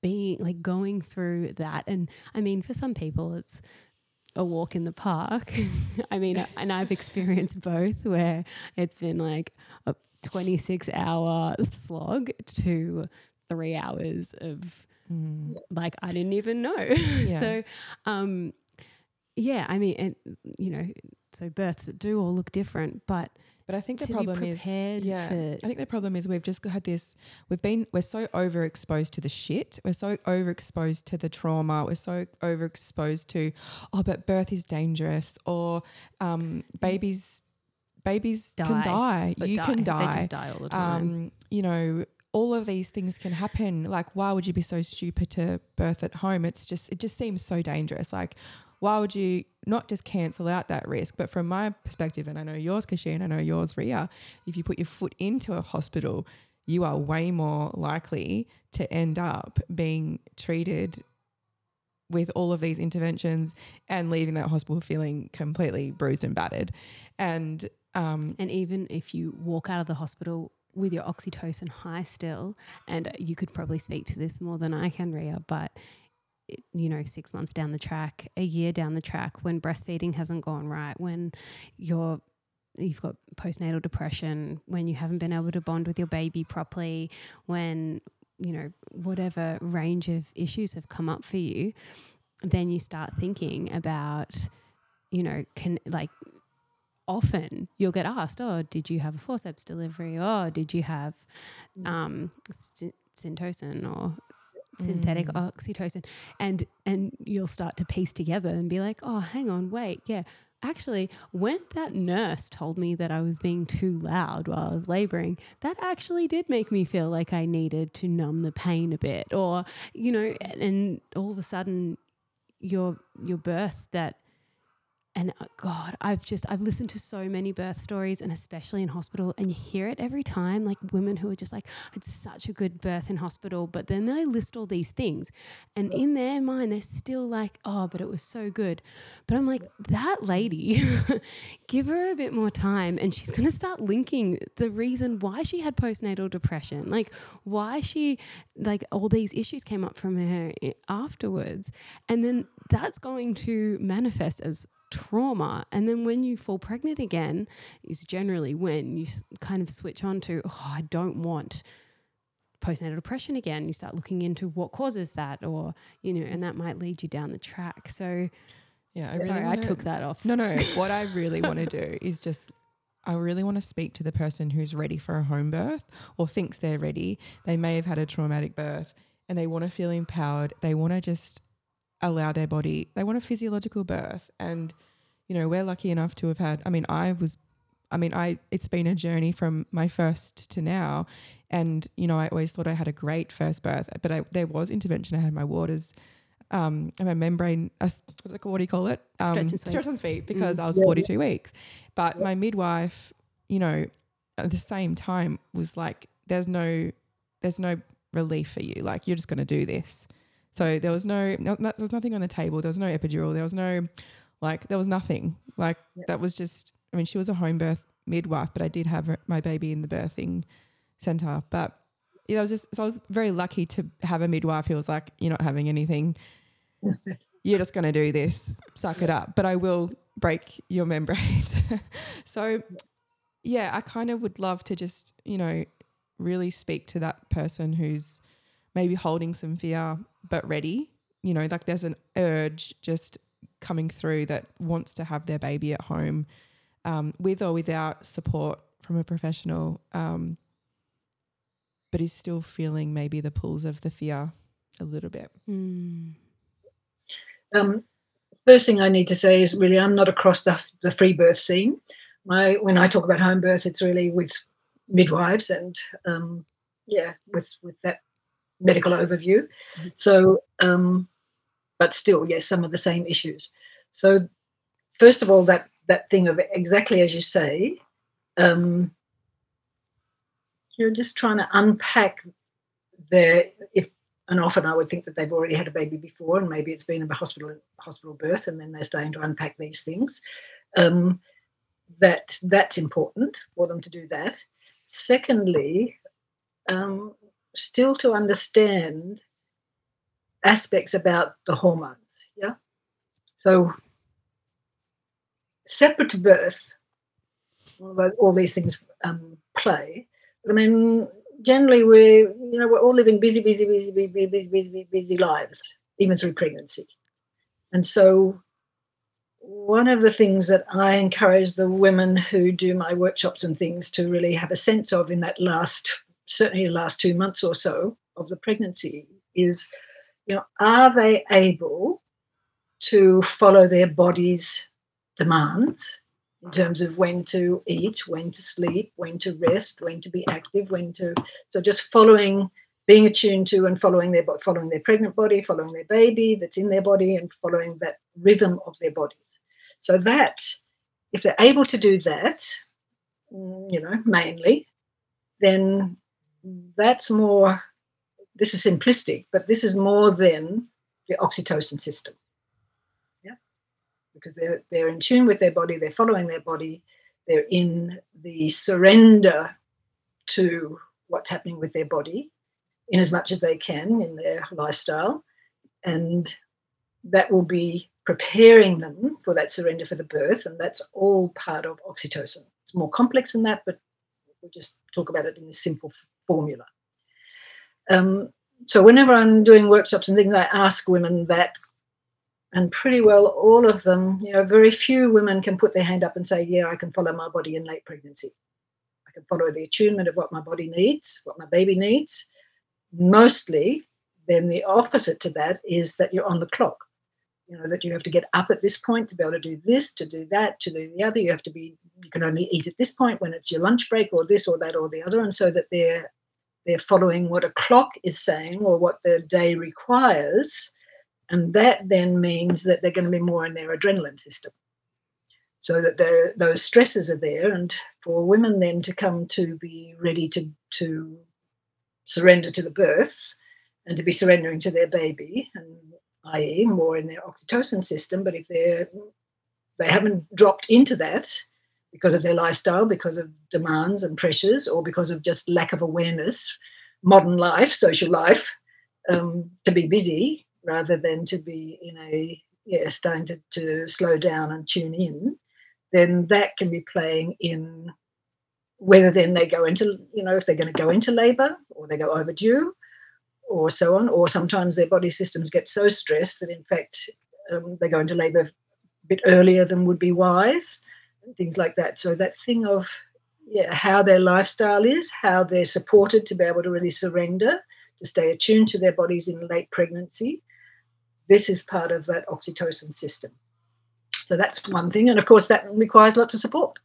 being like going through that. And I mean, for some people, it's a walk in the park. [laughs] I mean, and I've experienced both where it's been like a 26 hour slog to three hours of Mm. like I didn't even know. [laughs] Yeah. so, um, yeah, I mean, and you know, so births do all look different, but But I think the problem is, yeah, I think the problem is we've just had this. We've been we're so overexposed to the shit. We're so overexposed to the trauma. We're so overexposed to, oh, but birth is dangerous, or um, babies, babies can Die. die. but you die. can They die. just die all the time. Um, you know, all of these things can happen. Like, why would you be so stupid to birth at home? It's just, it just seems so dangerous. Like, why would you not just cancel out that risk? But from my perspective, and I know yours, Keshia, I know yours, Rhea, if you put your foot into a hospital, you are way more likely to end up being treated with all of these interventions and leaving that hospital feeling completely bruised and battered. And um, and even if you walk out of the hospital with your oxytocin high still, and you could probably speak to this more than I can, Rhea, but you know, six months down the track, a year down the track, when breastfeeding hasn't gone right, when you're you've got postnatal depression, when you haven't been able to bond with your baby properly, when you know whatever range of issues have come up for you, then you start thinking about, you know, can like often you'll get asked, "Oh, did you have a forceps delivery? Oh, did you have um, sy- syntocin or synthetic Mm. oxytocin?" And and you'll start to piece together and be like, "Oh, hang on, wait, yeah." Actually, when that nurse told me that I was being too loud while I was laboring, that actually did make me feel like I needed to numb the pain a bit, or you know, and, and all of a sudden, your your birth that and uh, god i've just i've listened to so many birth stories and especially in hospital and you hear it every time like women who are just like I had such a good birth in hospital but then they list all these things and in their mind they're still like oh but it was so good. But i'm like that lady [laughs] give her a bit more time and she's going to start linking the reason why she had postnatal depression like why she like all these issues came up from her afterwards. And then that's going to manifest as trauma and then when you fall pregnant again is generally when you kind of switch on to oh i don't want postnatal depression again you start looking into what causes that or you know and that might lead you down the track so yeah, I really sorry i took that off No, no. [laughs] What I really want to do is just, I really want to speak to the person who's ready for a home birth or thinks they're ready. They may have had a traumatic birth and they want to feel empowered. They want to just allow their body, they want a physiological birth. And, you know, we're lucky enough to have had, I mean, I was, I mean, I, it's been a journey from my first to now. And, you know, I always thought I had a great first birth, but I, there was intervention. I had my waters um, and my membrane, uh, what's it called? what do you call it? Um, Stretch and sweep. Stretch and sweep because I was Yeah. 42 weeks. But my midwife, you know, at the same time was like, there's no, there's no relief for you. Like, you're just going to do this. So there was no, no, there was nothing on the table. There was no epidural. There was no, like, there was nothing. Like, that was just, I mean, she was a home birth midwife, but I did have her- my baby in the birthing center. But yeah, I was just, so I was very lucky to have a midwife who was like, you're not having anything [laughs] you're just going to do this, suck it up, but I will break your membranes. [laughs] so, yeah, I kind of would love to just, you know, really speak to that person who's maybe holding some fear but ready. You know, like there's an urge just coming through that wants to have their baby at home um, with or without support from a professional, um, but is still feeling maybe the pulls of the fear a little bit. Mm. Um, first thing I need to say is really I'm not across the, the free birth scene. My when I talk about home birth, it's really with midwives and um, yeah, with with that medical overview. So, um, but still, yes, some of the same issues. So, first of all, that that thing of exactly as you say, um, you're just trying to unpack the if and often I would think that they've already had a baby before, and maybe it's been a hospital hospital birth, and then they're starting to unpack these things. Um, that that's important for them to do that. Secondly, um, still to understand aspects about the hormones. Yeah, so separate to birth, although all these things um, play. I mean, generally we you know we're all living busy, busy, busy, busy, busy, busy, busy lives, even through pregnancy. And so one of the things that I encourage the women who do my workshops and things to really have a sense of in that last, certainly the last two months or so of the pregnancy is, you know, are they able to follow their body's demands in terms of when to eat, when to sleep, when to rest, when to be active, when to so just following, being attuned to and following their following their pregnant body, following their baby that's in their body, and following that rhythm of their bodies. So that, if they're able to do that, mm, you know, mainly, then that's more. This is simplistic, but this is more than the oxytocin system Yeah. because they're they're in tune with their body, they're following their body, they're in the surrender to what's happening with their body in as much as they can in their lifestyle. And that will be preparing them for that surrender for the birth. And that's all part of oxytocin. It's more complex than that, but we'll just talk about it in a simple formula. Um, so whenever I'm doing workshops and things, I ask women that and pretty well all of them, you know, very few women can put their hand up and say, Yeah, I can follow my body in late pregnancy. I can follow the attunement of what my body needs, what my baby needs. Mostly, then the opposite to that is that you're on the clock. You know, that you have to get up at this point to be able to do this, to do that, to do the other. You have to be, you can only eat at this point when it's your lunch break or this or that or the other. And so that they're they're following what a clock is saying or what the day requires and that then means that they're going to be more in their adrenaline system. So that those stresses are there. And for women then to come to be ready to, to surrender to the births and to be surrendering to their baby, and i.e., more in their oxytocin system. But if they're they haven't dropped into that because of their lifestyle, because of demands and pressures, or because of just lack of awareness, modern life, social life, um, to be busy, rather than to be in a yeah starting to, to slow down and tune in then that can be playing in whether then they go into you know if they're going to go into labor or they go overdue or so on or sometimes their body systems get so stressed that in fact um, they go into labor a bit earlier than would be wise and things like that so that thing of yeah how their lifestyle is how they're supported to be able to really surrender to stay attuned to their bodies in late pregnancy this is part of that oxytocin system. So that's one thing. And of course, that requires lots of support.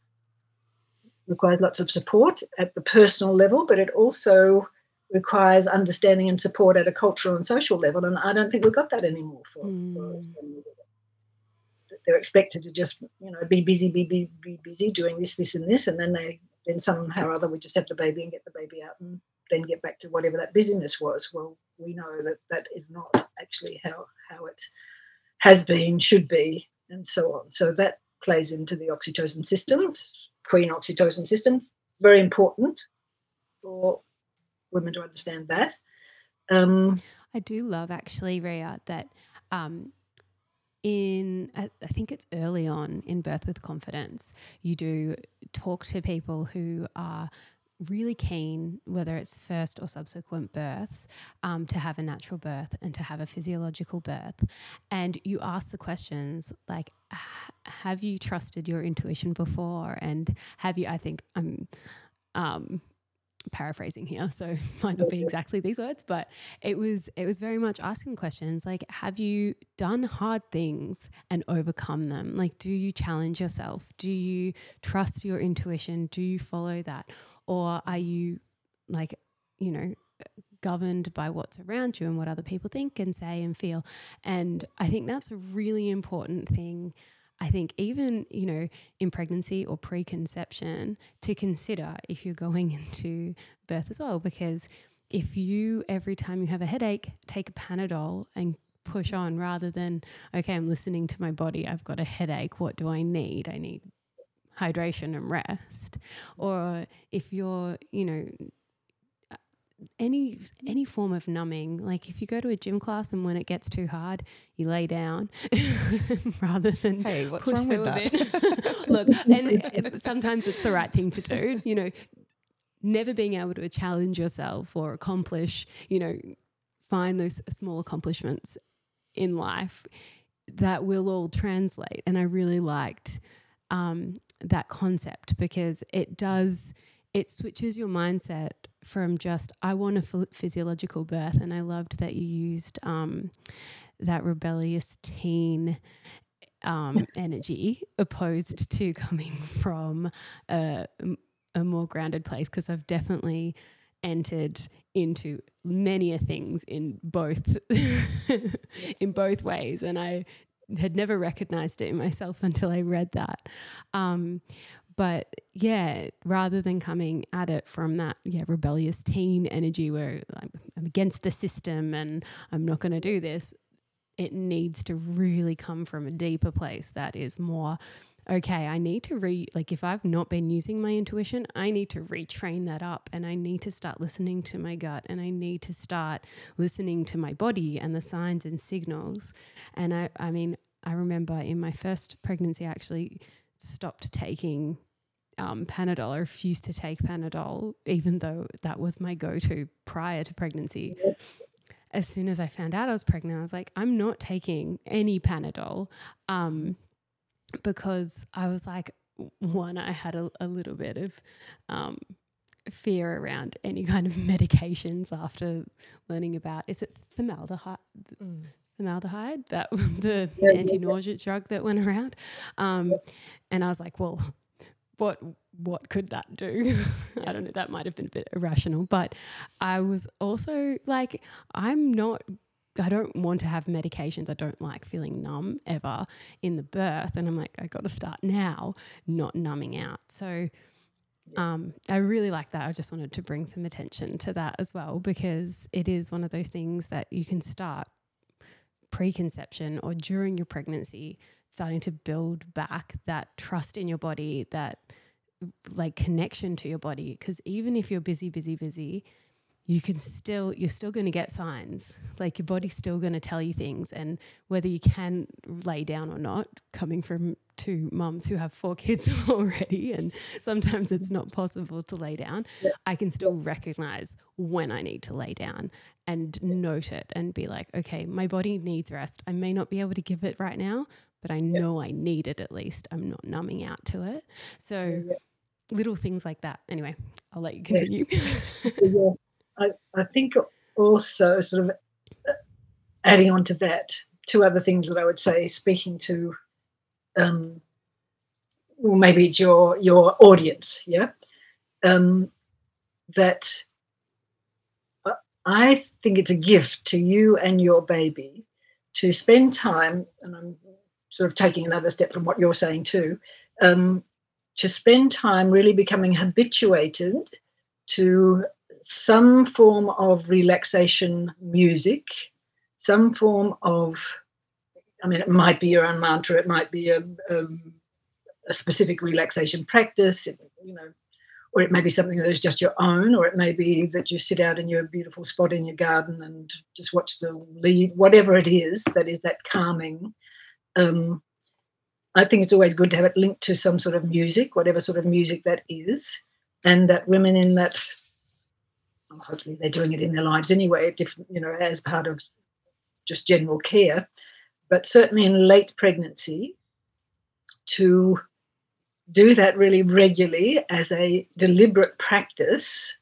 requires lots of support at the personal level, but it also requires understanding and support at a cultural and social level. And I don't think we've got that anymore for, mm. for they're expected to just, you know, be busy, be busy, be busy doing this, this, and this, and then they then somehow or other we just have the baby and get the baby out and then get back to whatever that busyness was. Well, we know that that is not actually how how it has been, should be, and so on. So that plays into the oxytocin system, queen oxytocin system. Very important for women to understand that. Um, I do love actually, Rhea, that um, in I think it's early on in Birth with Confidence, you do talk to people who are really keen, whether it's first or subsequent births, um, to have a natural birth and to have a physiological birth. And you ask the questions like, have you trusted your intuition before? And have you, I think I'm um, paraphrasing here, so [laughs] might not be exactly these words, but it was it was very much asking questions like, have you done hard things and overcome them? Like, do you challenge yourself? Do you trust your intuition? Do you follow that? Or are you like, you know, governed by what's around you and what other people think and say and feel? And I think that's a really important thing. I think even, you know, in pregnancy or preconception to consider if you're going [laughs] into birth as well, because if you every time you have a headache take a Panadol and push on rather than okay, I'm listening to my body. I've got a headache. What do I need? I need hydration and rest. Or if you're, you know, any any form of numbing like if you go to a gym class and when it gets too hard you lay down [laughs] rather than Hey, what's push wrong with that? [laughs] look and sometimes it's the right thing to do you know never being able to challenge yourself or accomplish you know find those small accomplishments in life that will all translate and i really liked um, that concept because it does it switches your mindset from just I want a ph- physiological birth, and I loved that you used um, that rebellious teen um, [laughs] energy opposed to coming from a, a more grounded place because I've definitely entered into many a things in both [laughs] in both ways and I had never recognized it in myself until I read that. Um, but yeah, rather than coming at it from that yeah rebellious teen energy where I'm, I'm against the system and I'm not going to do this, it needs to really come from a deeper place that is more okay. I need to re like if I've not been using my intuition, I need to retrain that up and I need to start listening to my gut and I need to start listening to my body and the signs and signals. And I I mean I remember in my first pregnancy I actually stopped taking um, Panadol. I refused to take Panadol, even though that was my go to prior to pregnancy. Yes. As soon as I found out I was pregnant, I was like, I'm not taking any Panadol um, because I was like, one, I had a, a little bit of um, fear around any kind of [laughs] medications after learning about is it formaldehyde? Mm. formaldehyde, that [laughs] the Yeah, yeah, anti-nausea drug that went around. Um, and I was like, well, what what could that do? [laughs] I don't know. That might have been a bit irrational, but I was also like, I'm not. I don't want to have medications. I don't like feeling numb ever in the birth, and I'm like, I got to start now, not numbing out. So. Um, I really like that. I just wanted to bring some attention to that as well because it is one of those things that you can start preconception or during your pregnancy starting to build back that trust in your body that like connection to your body. Because even if you're busy busy busy you can still you're still going to get signs. Like your body's still going to tell you things and whether you can lay down or not coming from two mums who have four [laughs] kids already and sometimes it's not possible to lay down i can still recognize when i need to lay down and note it and be like okay my body needs rest. I may not be able to give it right now but i know i need it at least. I'm not numbing out to it. So little things like that. Anyway i'll let you Yes. continue. [laughs] Yeah, I, I think also sort of adding on to that, two other things that I would say, speaking to, um, well, maybe it's your your audience, yeah, um, that I think it's a gift to you and your baby to spend time, and I'm sort of taking another step from what you're saying too, um, to spend time really becoming habituated to some form of relaxation music, some form of, I mean, it might be your own mantra, it might be a, um, a specific relaxation practice, you know, or it may be something that is just your own, or it may be that you sit out in your beautiful spot in your garden and just watch the lead, whatever it is that is that calming. Um, I think it's always good to have it linked to some sort of music, whatever sort of music that is, and that women in that hopefully they're doing it in their lives anyway, different, you know, as part of just general care, but certainly in late pregnancy, to do that really regularly as a deliberate practice.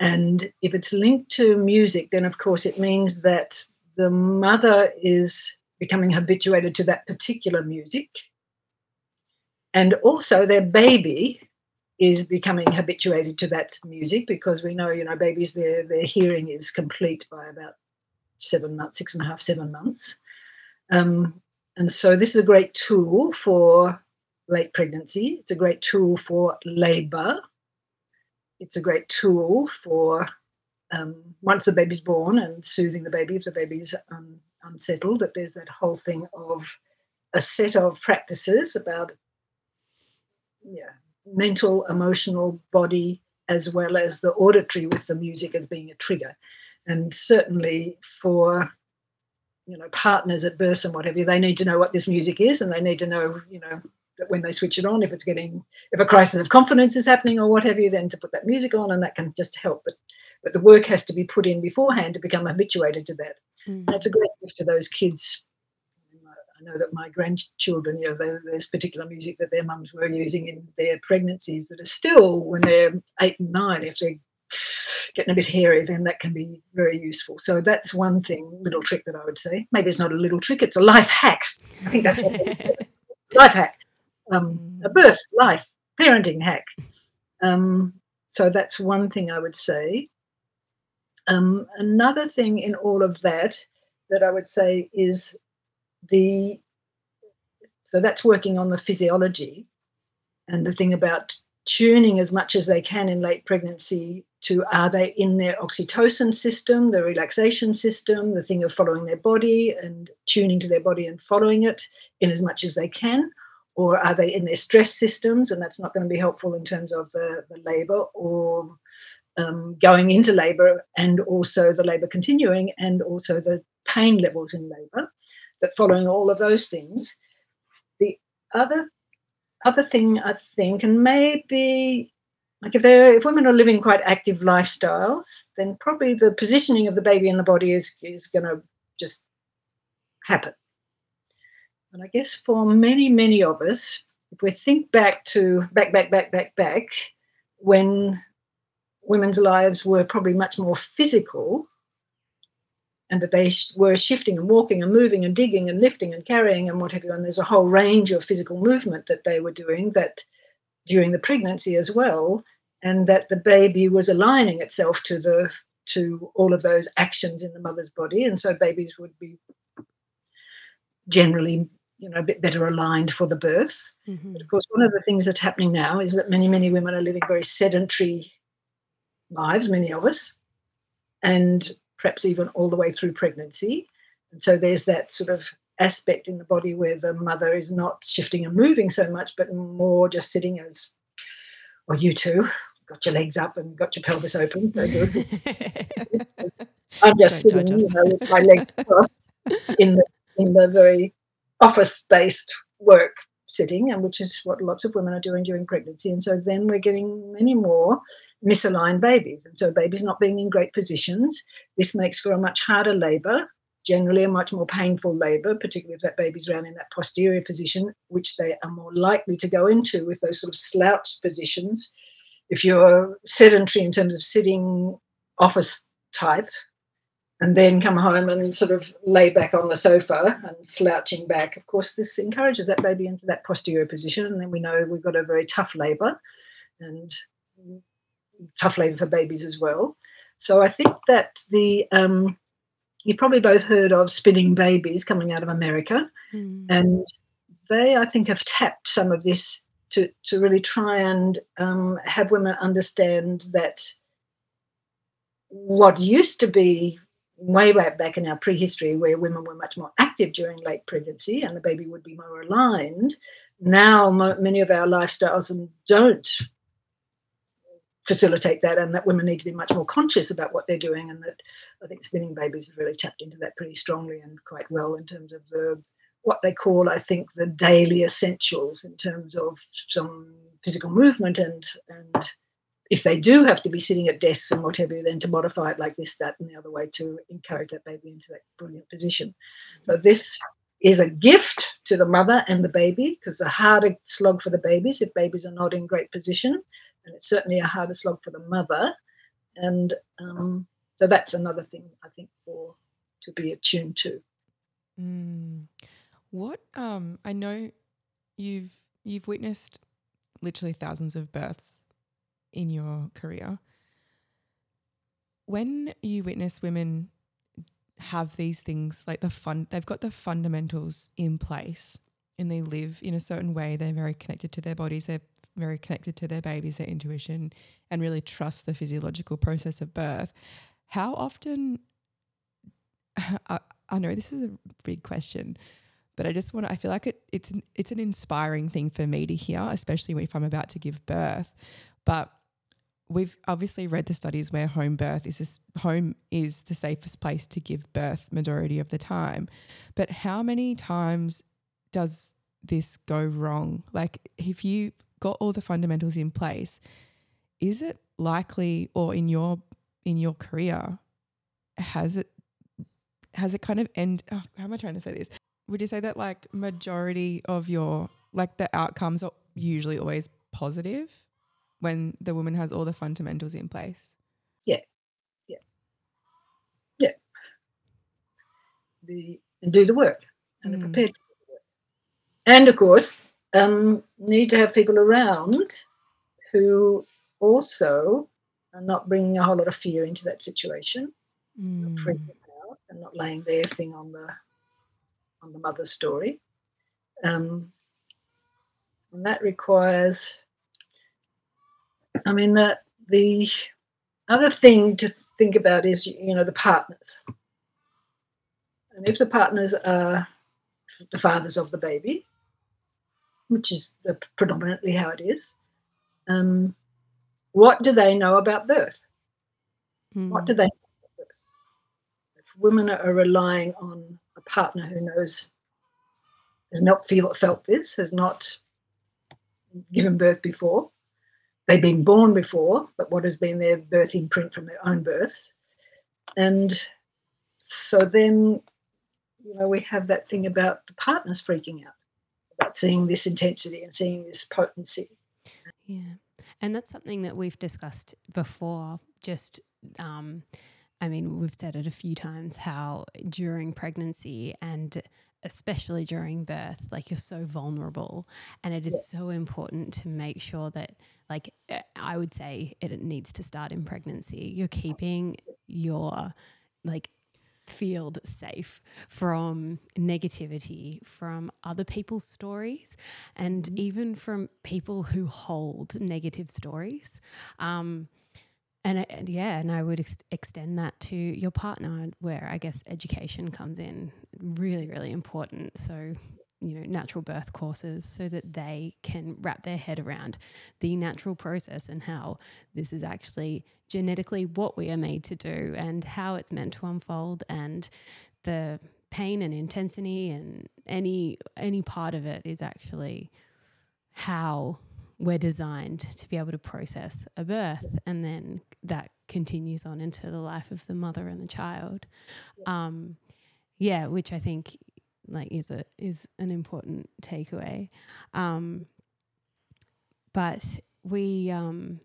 And if it's linked to music, then of course it means that the mother is becoming habituated to that particular music. And also their baby is becoming habituated to that music because we know, you know, babies their their hearing is complete by about seven months, six and a half, seven months. Um, and so this is a great tool for late pregnancy. It's a great tool for labor. It's a great tool for um, once the baby's born and soothing the baby if the baby's um, unsettled, that there's that whole thing of a set of practices about yeah, mental, emotional, body, as well as the auditory with the music as being a trigger. And certainly for you know partners at birth and whatever, they need to know what this music is, and they need to know you know that when they switch it on, if it's getting if a crisis of confidence is happening or what have you, then to put that music on, and that can just help. But but the work has to be put in beforehand to become habituated to that. Mm. And it's a great gift to those kids. I know that my grandchildren, you know, there's particular music that their mums were using in their pregnancies that are still, when they're eight and nine, if they're getting a bit hairy, then that can be very useful. So that's one thing, little trick that I would say. Maybe it's not a little trick; it's a life hack. I think that's [laughs] life hack, um, mm. a birth life parenting hack. Um, so that's one thing I would say. Um, another thing in all of that that I would say is the so that's working on the physiology and the thing about tuning as much as they can in late pregnancy to are they in their oxytocin system, the relaxation system, the thing of following their body and tuning to their body and following it in as much as they can, or are they in their stress systems and that's not going to be helpful in terms of the, the labor or um, going into labor and also the labor continuing and also the pain levels in labor that following all of those things. The other other thing i think and maybe like if they're if women are living quite active lifestyles then probably the positioning of the baby in the body is is going to just happen. And i guess for many many of us if we think back to back back back back back when women's lives were probably much more physical and that they were shifting and walking and moving and digging and lifting and carrying and what have you. And there's a whole range of physical movement that they were doing that during the pregnancy as well, and that the baby was aligning itself to the to all of those actions in the mother's body, and so babies would be generally you know a bit better aligned for the birth. Mm-hmm. But of course, one of the things that's happening now is that many many women are living very sedentary lives, many of us, and perhaps even all the way through pregnancy. And so there's that sort of aspect in the body where the mother is not shifting and moving so much, but more just sitting as, well, you too, got your legs up and got your pelvis open. So good. [laughs] [laughs] I'm just Don't sitting, you know, with my legs crossed in the in the very office based work sitting, and which is what lots of women are doing during pregnancy. And so then we're getting many more misaligned babies. And so babies not being in great positions. This makes for a much harder labor, generally a much more painful labor, particularly if that baby's around in that posterior position, which they are more likely to go into with those sort of slouched positions. If you're sedentary in terms of sitting office type, and then come home and sort of lay back on the sofa and slouching back. Of course, this encourages that baby into that posterior position, and then we know we've got a very tough labour and tough labour for babies as well. So I think that the um, you've probably both heard of spinning babies coming out of America, mm. and they I think have tapped some of this to to really try and um, have women understand that what used to be way, way back in our prehistory, where women were much more active during late pregnancy and the baby would be more aligned. Now, many of our lifestyles don't facilitate that, and that women need to be much more conscious about what they're doing. And that I think spinning babies have really tapped into that pretty strongly and quite well in terms of the what they call, I think, the daily essentials in terms of some physical movement and and if they do have to be sitting at desks and whatever, then to modify it like this, that, and the other way to encourage that baby into that brilliant position. So this is a gift to the mother and the baby because a harder slog for the babies if babies are not in great position, and it's certainly a harder slog for the mother. And um, so that's another thing I think for to be attuned to. Mm. What um, I know you've you've witnessed literally thousands of births in your career. When you witness women have these things like the fun, they've got the fundamentals in place and they live in a certain way. They're very connected to their bodies. They're very connected to their babies, their intuition, and really trust the physiological process of birth. how often [sighs] I, I know this is a big question, but I just want to I feel like it it's an, it's an inspiring thing for me to hear, especially if I'm about to give birth. But we've obviously read the studies where home birth is this, home is the safest place to give birth majority of the time. But how many times does this go wrong? Like if you got all the fundamentals in place, is it likely or in your in your career has it has it kind of end oh, how am I trying to say this? Would you say that like majority of your like the outcomes are usually always positive? when the woman has all the fundamentals in place. Yeah. Yeah. Yeah. The, and do the work and mm. are prepared to do the work. And of course, um, need to have people around who also are not bringing a whole lot of fear into that situation, mm. not freaking out and not laying their thing on the on the mother's story. Um, and that requires I mean, that the other thing to think about is, you know, the partners. And if the partners are the fathers of the baby, which is predominantly how it is, um, what do they know about birth? Mm. What do they know about birth? If women are relying on a partner who knows, has not feel, felt this, has not given birth before, they've been born before, but what has been their birth imprint from their own births. And so then, you know, we have that thing about the partners freaking out, seeing this intensity and seeing this potency. Yeah. And that's something that we've discussed before, just. Um, I mean, we've said it a few times how during pregnancy and especially during birth, like you're so vulnerable. And it is yeah. so important to make sure that, like, eh, I would say it needs to start in pregnancy. You're keeping your, like, field safe from negativity, from other people's stories, and mm-hmm. even from people who hold negative stories. Um, and, and, yeah, and I would ex- extend that to your partner, where I guess education comes in really, really important. So, you know, natural birth courses so that they can wrap their head around the natural process and how this is actually genetically what we are made to do and how it's meant to unfold and the pain and intensity and any any part of it is actually how we're designed to be able to process a birth and then that continues on into the life of the mother and the child. Um, yeah which i think like is a is an important takeaway. Um, but we um,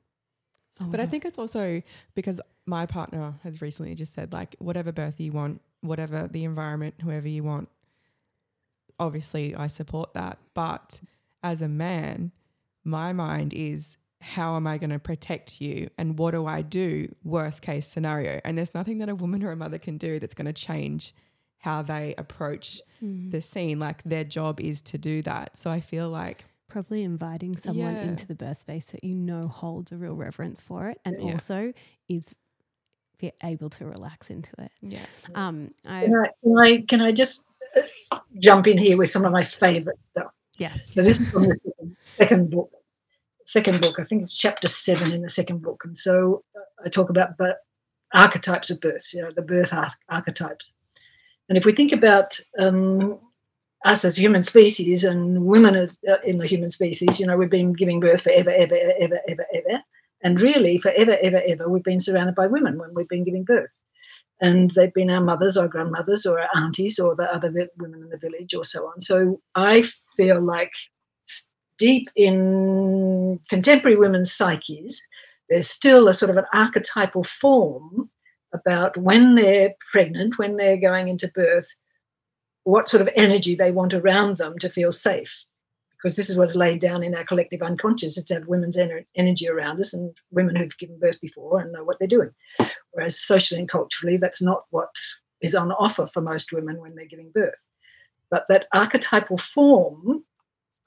oh but i think it's also because my partner has recently just said like whatever birth you want whatever the environment whoever you want obviously i support that. But as a man my mind is how am I going to protect you? And what do I do? Worst case scenario. And there's nothing that a woman or a mother can do that's going to change how they approach mm. the scene like their job is to do that so I feel like probably inviting someone yeah. into the birth space that you know holds a real reverence for it and yeah. also is able to relax into it yeah um I, can, I, can I can I just jump in here with some of my favorite stuff Yes. So this is from the second, second book. Second book, I think it's chapter seven in the second book, and so uh, I talk about but archetypes of birth. You know, the birth archetypes. And if we think about um, us as human species and women uh, in the human species, you know, we've been giving birth forever, ever, ever, ever, ever. And really, forever, ever, ever, we've been surrounded by women when we've been giving birth and they've been our mothers our grandmothers or our aunties or the other women in the village or so on. So I feel like deep in contemporary women's psyches, there's still a sort of an archetypal form about when they're pregnant, when they're going into birth, what sort of energy they want around them to feel safe because this is what's laid down in our collective unconscious is to have women's ener- energy around us and women who've given birth before and know what they're doing. Whereas socially and culturally, that's not what is on offer for most women when they're giving birth. But that archetypal form,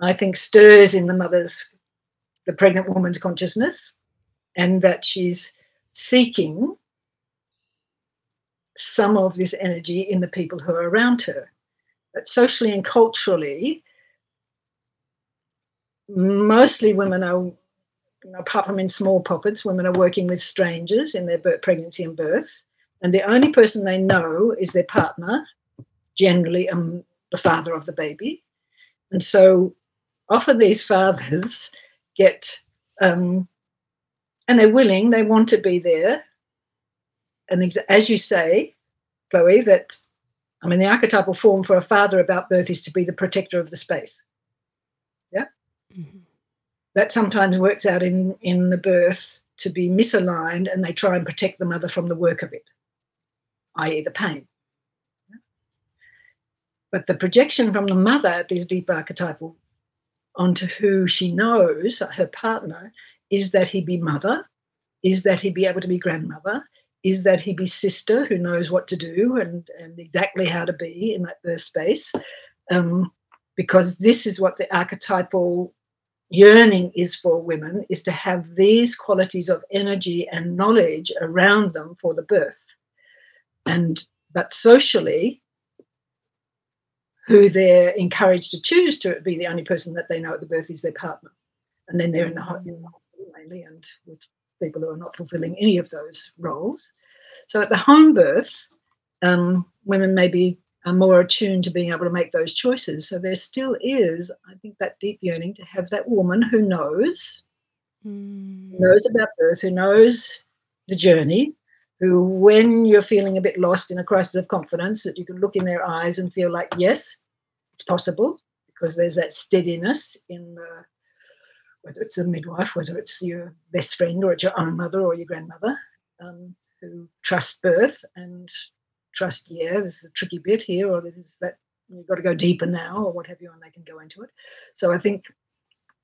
I think, stirs in the mother's, the pregnant woman's consciousness, and that she's seeking some of this energy in the people who are around her. But socially and culturally, mostly women are, apart from in small pockets, women are working with strangers in their birth, pregnancy and birth. And the only person they know is their partner, generally um, the father of the baby. And so often these fathers get, um, and they're willing, they want to be there. And ex- as you say, Chloe, that I mean, the archetypal form for a father about birth is to be the protector of the space. Yeah. Mm-hmm. That sometimes works out in, in the birth to be misaligned and they try and protect the mother from the work of it, i.e., the pain. But the projection from the mother, these deep archetypal, onto who she knows, her partner, is that he be mother, is that he be able to be grandmother, is that he be sister who knows what to do and, and exactly how to be in that birth space. Um, because this is what the archetypal yearning is for women is to have these qualities of energy and knowledge around them for the birth and but socially who they're encouraged to choose to be the only person that they know at the birth is their partner and then they're in the, in the hospital mainly and with people who are not fulfilling any of those roles. So at the home birth, um, women maybe are more attuned to being able to make those choices. So there still is, I think, that deep yearning to have that woman who knows, mm. knows about birth, who knows the journey, who, when you're feeling a bit lost in a crisis of confidence, that you can look in their eyes and feel like, yes, it's possible, because there's that steadiness in the whether it's a midwife, whether it's your best friend or it's your own mother or your grandmother, um, who trust birth and trust, yeah, this is a tricky bit here, or this is that you've got to go deeper now, or what have you, and they can go into it. So I think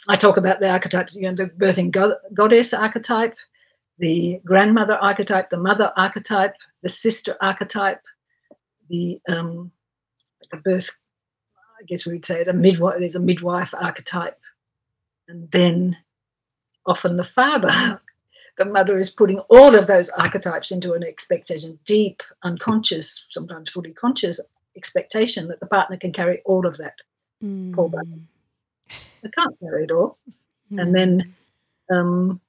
I talk about the archetypes, you know, the birthing go- goddess archetype, the grandmother archetype, the mother archetype, the sister archetype, the um, the birth. I guess we'd say a midwife. There's a midwife archetype and then often the father, [laughs] the mother is putting all of those archetypes into an expectation, deep, unconscious, sometimes fully conscious expectation that the partner can carry all of that. Mm. Poor baby. They can't carry it all. Mm. And then um,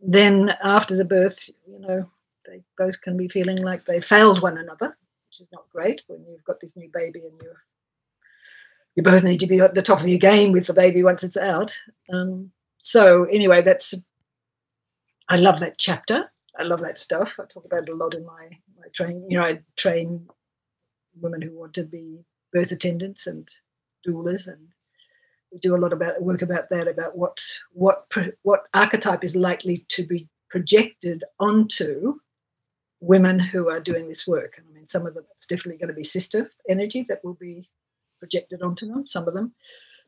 then after the birth, you know, they both can be feeling like they failed one another, which is not great when you've got this new baby and you're you both need to be at the top of your game with the baby once it's out. Um, so anyway, that's I love that chapter. I love that stuff. I talk about it a lot in my my training. You know, I train women who want to be birth attendants and doulas, and we do a lot about work about that about what what what archetype is likely to be projected onto women who are doing this work. I mean, some of them it's definitely going to be sister energy that will be projected onto them, some of them.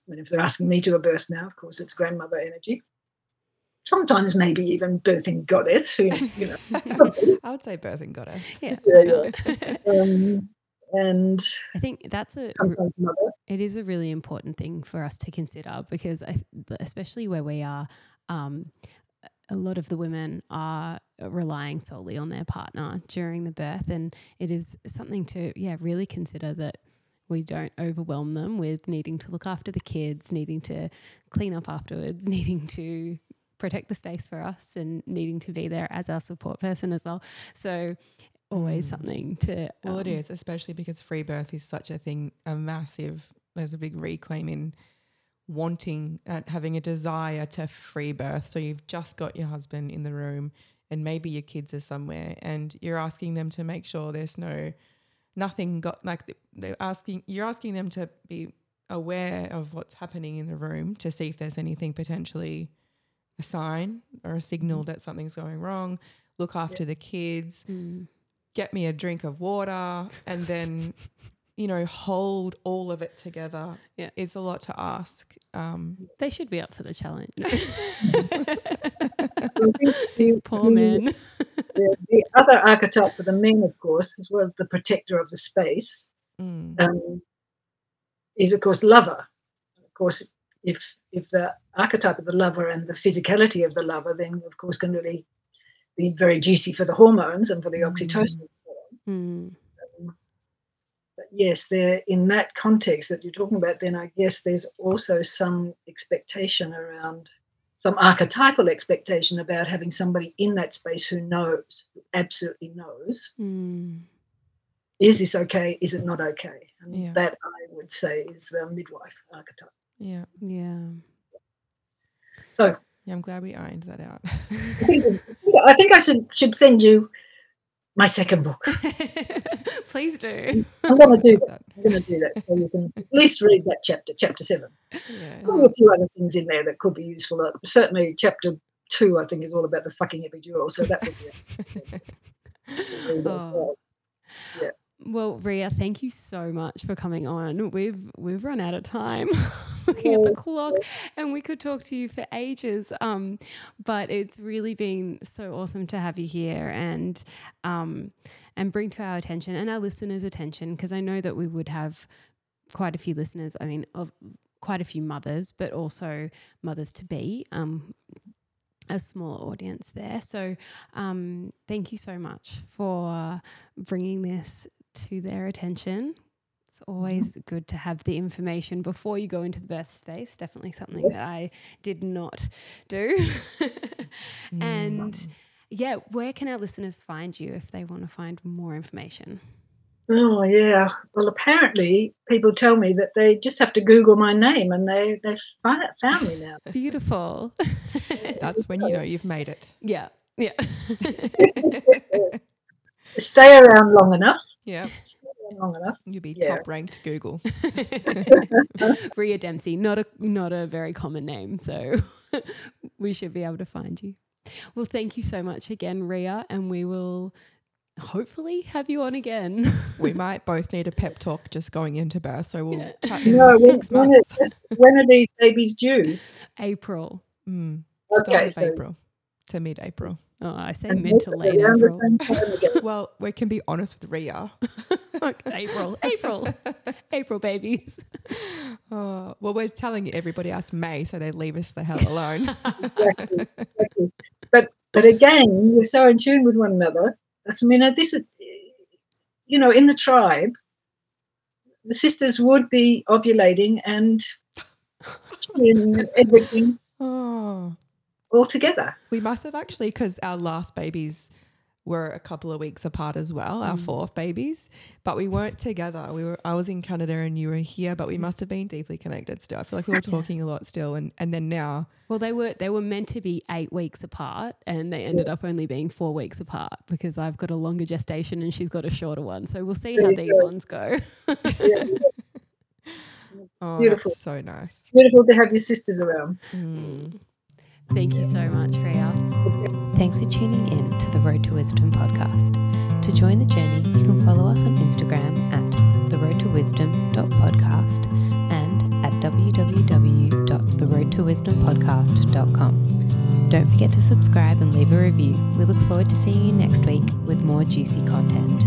I mean, if they're asking me to a birth now, of course, it's grandmother energy. Sometimes maybe even birthing goddess, who, you know. [laughs] I would say birthing goddess. Yeah. [laughs] yeah, yeah. [laughs] Um, and I think that's a it is a really important thing for us to consider because I, especially where we are, um, a lot of the women are relying solely on their partner during the birth, and it is something to yeah really consider that we don't overwhelm them with needing to look after the kids, needing to clean up afterwards, [laughs] needing to protect the space for us, and needing to be there as our support person as well. So, always mm. something to. Well, um, it is, especially because free birth is such a thing, a massive, there's a big reclaim in wanting, uh, having a desire to free birth. So, you've just got your husband in the room, and maybe your kids are somewhere, and you're asking them to make sure there's no nothing got like they're asking you're asking them to be aware of what's happening in the room to see if there's anything potentially a sign or a signal mm. that something's going wrong look after yeah. the kids mm. get me a drink of water and then [laughs] you know hold all of it together yeah it's a lot to ask um, they should be up for the challenge [laughs] [laughs] [laughs] these poor men [laughs] the, the, other archetype for the men, of course, as well the protector of the space, mm. um, is of course lover. Of course, if if the archetype of the lover and the physicality of the lover, then of course can really be very juicy for the hormones and for the mm. oxytocin. Mm. But yes, there in that context that you're talking about, then I guess there's also some expectation around some archetypal expectation about having somebody in that space who knows, who absolutely knows, Mm. is this okay? Is it not okay? And Yeah. that I would say is the midwife archetype. Yeah. Yeah. So Yeah, I'm glad we ironed that out. I think, I think I should should send you my second book. [laughs] Please do. I'm going to do that. I'm going to do that so you can [laughs] at least read that chapter, chapter seven. yeah. There are a few other things in there that could be useful. Certainly, chapter two, I think, is all about the fucking epidural. So that would be. A, [laughs] Oh. Well, Rhea, thank you so much for coming on. We've we've run out of time [laughs] looking at the clock, and we could talk to you for ages. Um, but it's really been so awesome to have you here and um, and bring to our attention and our listeners' attention because I know that we would have quite a few listeners. I mean, of quite a few mothers, but also mothers to be. Um, a smaller audience there. So, um, thank you so much for bringing this to their attention. It's always mm-hmm. good to have the information before you go into the birth space. Definitely something Yes. that I did not do. [laughs] Mm. and yeah, where can our listeners find you if they want to find more information? Oh yeah. Well, apparently, people tell me that they just have to Google my name and they they fi- found me now. [laughs] Beautiful. [laughs] That's when you know you've made it. yeah. Yeah. Stay around long enough. yeah. Long enough. You'll be Yeah. top ranked Google. [laughs] Rhea Dempsey, not a not a very common name, so [laughs] we should be able to find you. Well, thank you so much again, Rhea, and we will hopefully have you on again. [laughs] We might both need a pep talk just going into birth, so we'll Yeah. chat in No, when, six when, months. is- when are these babies due? April. Mm, Okay, so April to mid-April. Oh, I say and mid to both late April. the same time. [laughs] Well, we can be honest with Rhea. [laughs] April, April, [laughs] April babies. Oh, well, we're telling everybody else May, so they leave us the hell alone. exactly, exactly. But but again, we're so in tune with one another. That's I mean, uh, this is you know, in the tribe, the sisters would be ovulating and and everything all together. we must have actually, because our last babies were a couple of weeks apart as well, our fourth babies, but we weren't together. We were. I was in Canada and you were here, but we must have been deeply connected still. I feel like we were [laughs] talking a lot still, and and then now, Well, they were they were meant to be eight weeks apart, and they ended up only being four weeks apart because I've got a longer gestation and she's got a shorter one. So we'll see how these go. ones go. Yeah, [laughs] oh, Beautiful. that's so nice. beautiful to have your sisters around. Mm. Thank you so much, Rhea. Thanks for tuning in to the Road to Wisdom podcast. To join the journey, you can follow us on Instagram at the road to wisdom.podcast and at www.theroadtowisdompodcast.com. Don't forget to subscribe and leave a review. We look forward to seeing you next week with more juicy content.